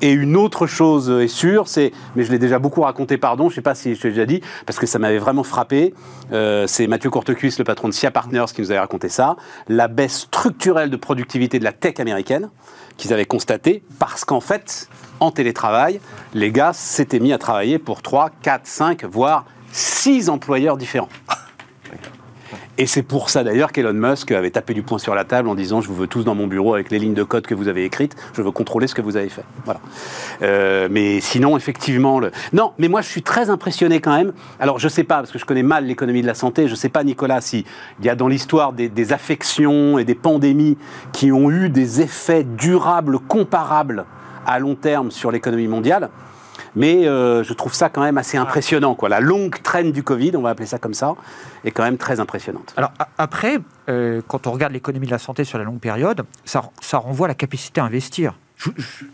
Et une autre chose est sûre, c'est, mais je l'ai déjà beaucoup raconté, pardon, je ne sais pas si je l'ai déjà dit, parce que ça m'avait vraiment frappé, euh, c'est Mathieu Courtecuisse, le patron de SIA Partners, qui nous avait raconté ça, la baisse structurelle de productivité de la tech américaine, qu'ils avaient constaté, parce qu'en fait, en télétravail, les gars s'étaient mis à travailler pour 3, 4, 5, voire 6 employeurs différents. Et c'est pour ça d'ailleurs qu'Elon Musk avait tapé du poing sur la table en disant je vous veux tous dans mon bureau avec les lignes de code que vous avez écrites, je veux contrôler ce que vous avez fait. Voilà. Euh, mais sinon effectivement non, mais moi je suis très impressionné quand même. Alors je sais pas parce que je connais mal l'économie de la santé. Je sais pas Nicolas si il y a dans l'histoire des affections et des pandémies qui ont eu des effets durables comparables à long terme sur l'économie mondiale. Mais euh, je trouve ça quand même assez impressionnant. Quoi. La longue traîne du Covid, on va appeler ça comme ça, est quand même très impressionnante. Alors après, euh, quand on regarde l'économie de la santé sur la longue période, ça, ça renvoie à la capacité à investir. Je- je-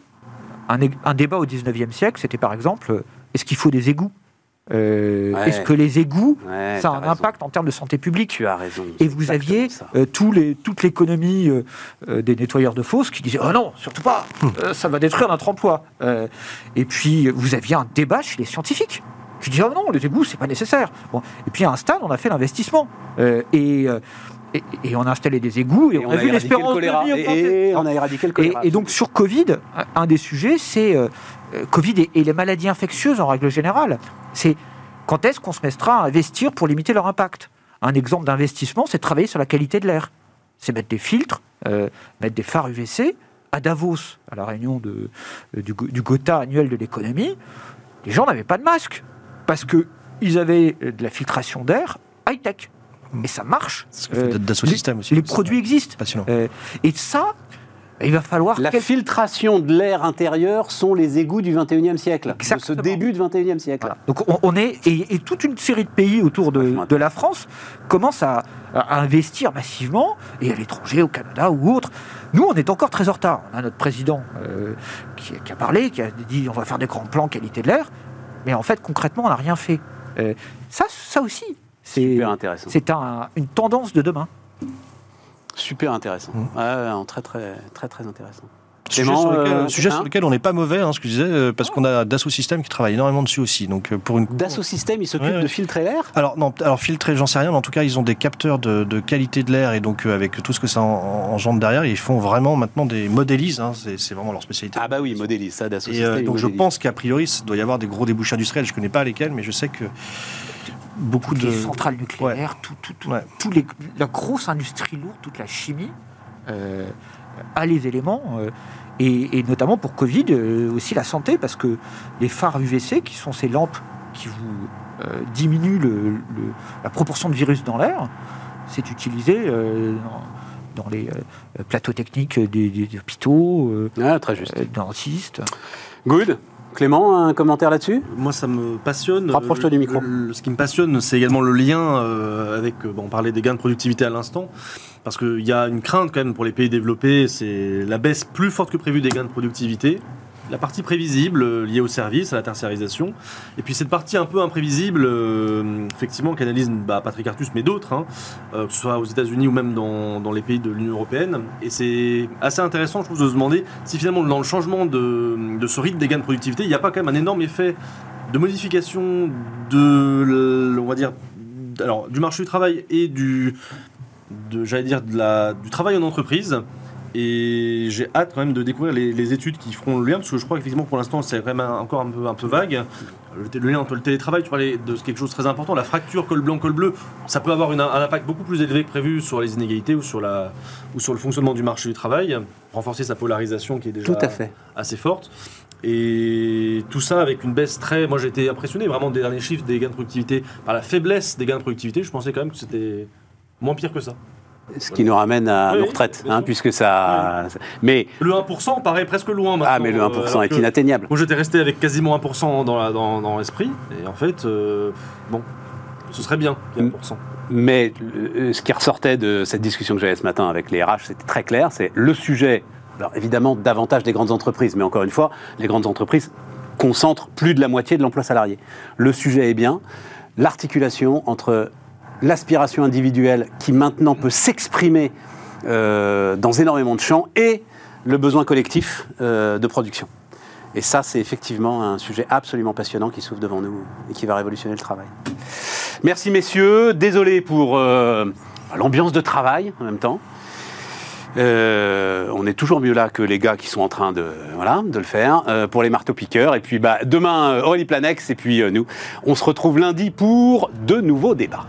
un, un débat au 19e siècle, c'était par exemple, euh, est-ce qu'il faut des égouts? Euh, Ouais. Est-ce que les égouts, Ouais, ça a un raison. impact en termes de santé publique Tu as raison. Et vous aviez euh, tous les, toute l'économie euh, euh, des nettoyeurs de fosses qui disaient Oh non, surtout pas, euh, ça va détruire notre emploi. Euh, et puis vous aviez un débat chez les scientifiques qui disaient Oh non, les égouts, c'est pas nécessaire. Bon. Et puis à un stade, on a fait l'investissement. Euh, et, euh, et, et on a installé des égouts et, on, a, vu l'espérance le choléra. de vie. Et on a éradiqué le choléra. et donc sur Covid, un- des sujets, c'est euh, Covid et, et les maladies infectieuses en règle générale. C'est quand est-ce qu'on se mettra à investir pour limiter leur impact? Un exemple d'investissement, c'est de travailler sur la qualité de l'air. C'est mettre des filtres, euh, mettre des phares UVC. À Davos, à la réunion de, euh, du, Go- du Gotha annuel de l'économie, les gens n'avaient pas de masque parce qu'ils avaient euh, de la filtration d'air high-tech. Et ça marche. Ce que fait Euh, les- aussi. Les produits existent. Euh, et ça, il va falloir La quel- filtration de l'air intérieur sont les égouts du 21e siècle, de ce début du 21e siècle. Voilà. Donc on, on est et, et toute une série de pays autour de, la France commencent à, à investir massivement et à l'étranger, au Canada ou autre. Nous, on est encore très en retard. On a notre président euh, qui, qui a parlé, qui a dit on va faire des grands plans qualité de l'air. Mais en fait, concrètement, on n'a rien fait. Euh, ça, ça aussi, c'est un- une tendance de demain. Super intéressant. Mmh. Non, très, très, très, très intéressant. Sujet, Clément, sur lequel, euh, sujet hein sur lequel on n'est pas mauvais, hein, ce que je disais, euh, parce qu'on a Dassault Systèmes qui travaille énormément dessus aussi. Donc euh, pour une Dassault Systèmes, il s'occupe Ouais, ouais. de filtrer l'air? Alors non, alors filtrer, j'en sais rien, mais en tout cas ils ont des capteurs de, de qualité de l'air et donc euh, avec tout ce que ça en- en- engendre derrière, ils font vraiment maintenant des modélises, hein, c'est vraiment leur spécialité. Ah bah oui, modélise ça, Dassault Et euh, donc je pense qu'a priori, il doit y avoir des gros débouchés industriels. Je connais pas lesquels, mais je sais que beaucoup de Les centrales nucléaires, tout, tout, tout, Ouais. tous les, la grosse industrie lourde, toute la chimie euh, a les éléments. euh, et, et notamment pour Covid, euh, aussi la santé, parce que les phares UVC, qui sont ces lampes qui vous euh, diminuent le- le- la proportion de virus dans l'air, c'est utilisé euh, dans, dans les euh, plateaux techniques des, des hôpitaux, euh, Ah, très juste. euh, dentistes. Good. Clément, un commentaire là-dessus? Moi, ça me passionne. Rapproche-toi du micro. le- ce qui me passionne, c'est également le lien euh, avec. euh, bon, on parlait des gains de productivité à l'instant, parce qu'il y a une crainte quand même pour les pays développés, c'est la baisse plus forte que prévue des gains de productivité. La partie prévisible euh, liée au service, à la tertiarisation, et puis cette partie un peu imprévisible, euh, effectivement, qu'analyse bah, Patrick Artus, mais d'autres, hein, euh, que ce soit aux États-Unis ou même dans, les pays de l'Union européenne. Et c'est assez intéressant, je trouve, de se demander si finalement, dans le changement de, ce rythme des gains de productivité, il n'y a pas quand même un énorme effet de modification de, on va dire, du marché du travail et du, du travail en entreprise. Et j'ai hâte quand même de découvrir les, les études qui feront le lien, parce que je crois qu'effectivement pour l'instant c'est vraiment encore un peu, un peu vague. Le, le lien entre le télétravail, tu parlais de quelque chose de très important, la fracture col blanc col bleu, ça peut avoir une- un impact beaucoup plus élevé que prévu sur les inégalités ou sur, la, ou sur le fonctionnement du marché du travail, renforcer sa polarisation qui est déjà Tout à fait. assez forte. Et tout ça avec une baisse très. Moi j'ai été impressionné vraiment des derniers chiffres des gains de productivité par la faiblesse des gains de productivité. Je pensais quand même que c'était moins pire que ça. Ce qui nous ramène à Oui, nos retraites, hein, puisque ça. Mais Le 1% paraît presque loin maintenant. ah, mais le 1% euh, est inatteignable. Moi j'étais resté avec quasiment 1% dans, la, dans, dans l'esprit. Et en fait, euh, bon, ce serait bien qu'il y ait 1%. Mais euh, ce qui ressortait de cette discussion que j'avais ce matin avec les RH, c'était très clair, c'est le sujet, alors évidemment davantage des grandes entreprises, mais encore une fois, les grandes entreprises concentrent plus de la moitié de l'emploi salarié. Le sujet est bien l'articulation entre l'aspiration individuelle qui maintenant peut s'exprimer euh, dans énormément de champs et le besoin collectif euh, de production. Et ça, c'est effectivement un sujet absolument passionnant qui s'ouvre devant nous et qui va révolutionner le travail. Merci messieurs, désolé pour euh, l'ambiance de travail en même temps. On est toujours mieux là que les gars qui sont en train de, voilà, de le faire pour les marteaux-piqueurs. Et puis bah, demain, Aurélie Planex et puis nous, on se retrouve lundi pour de nouveaux débats.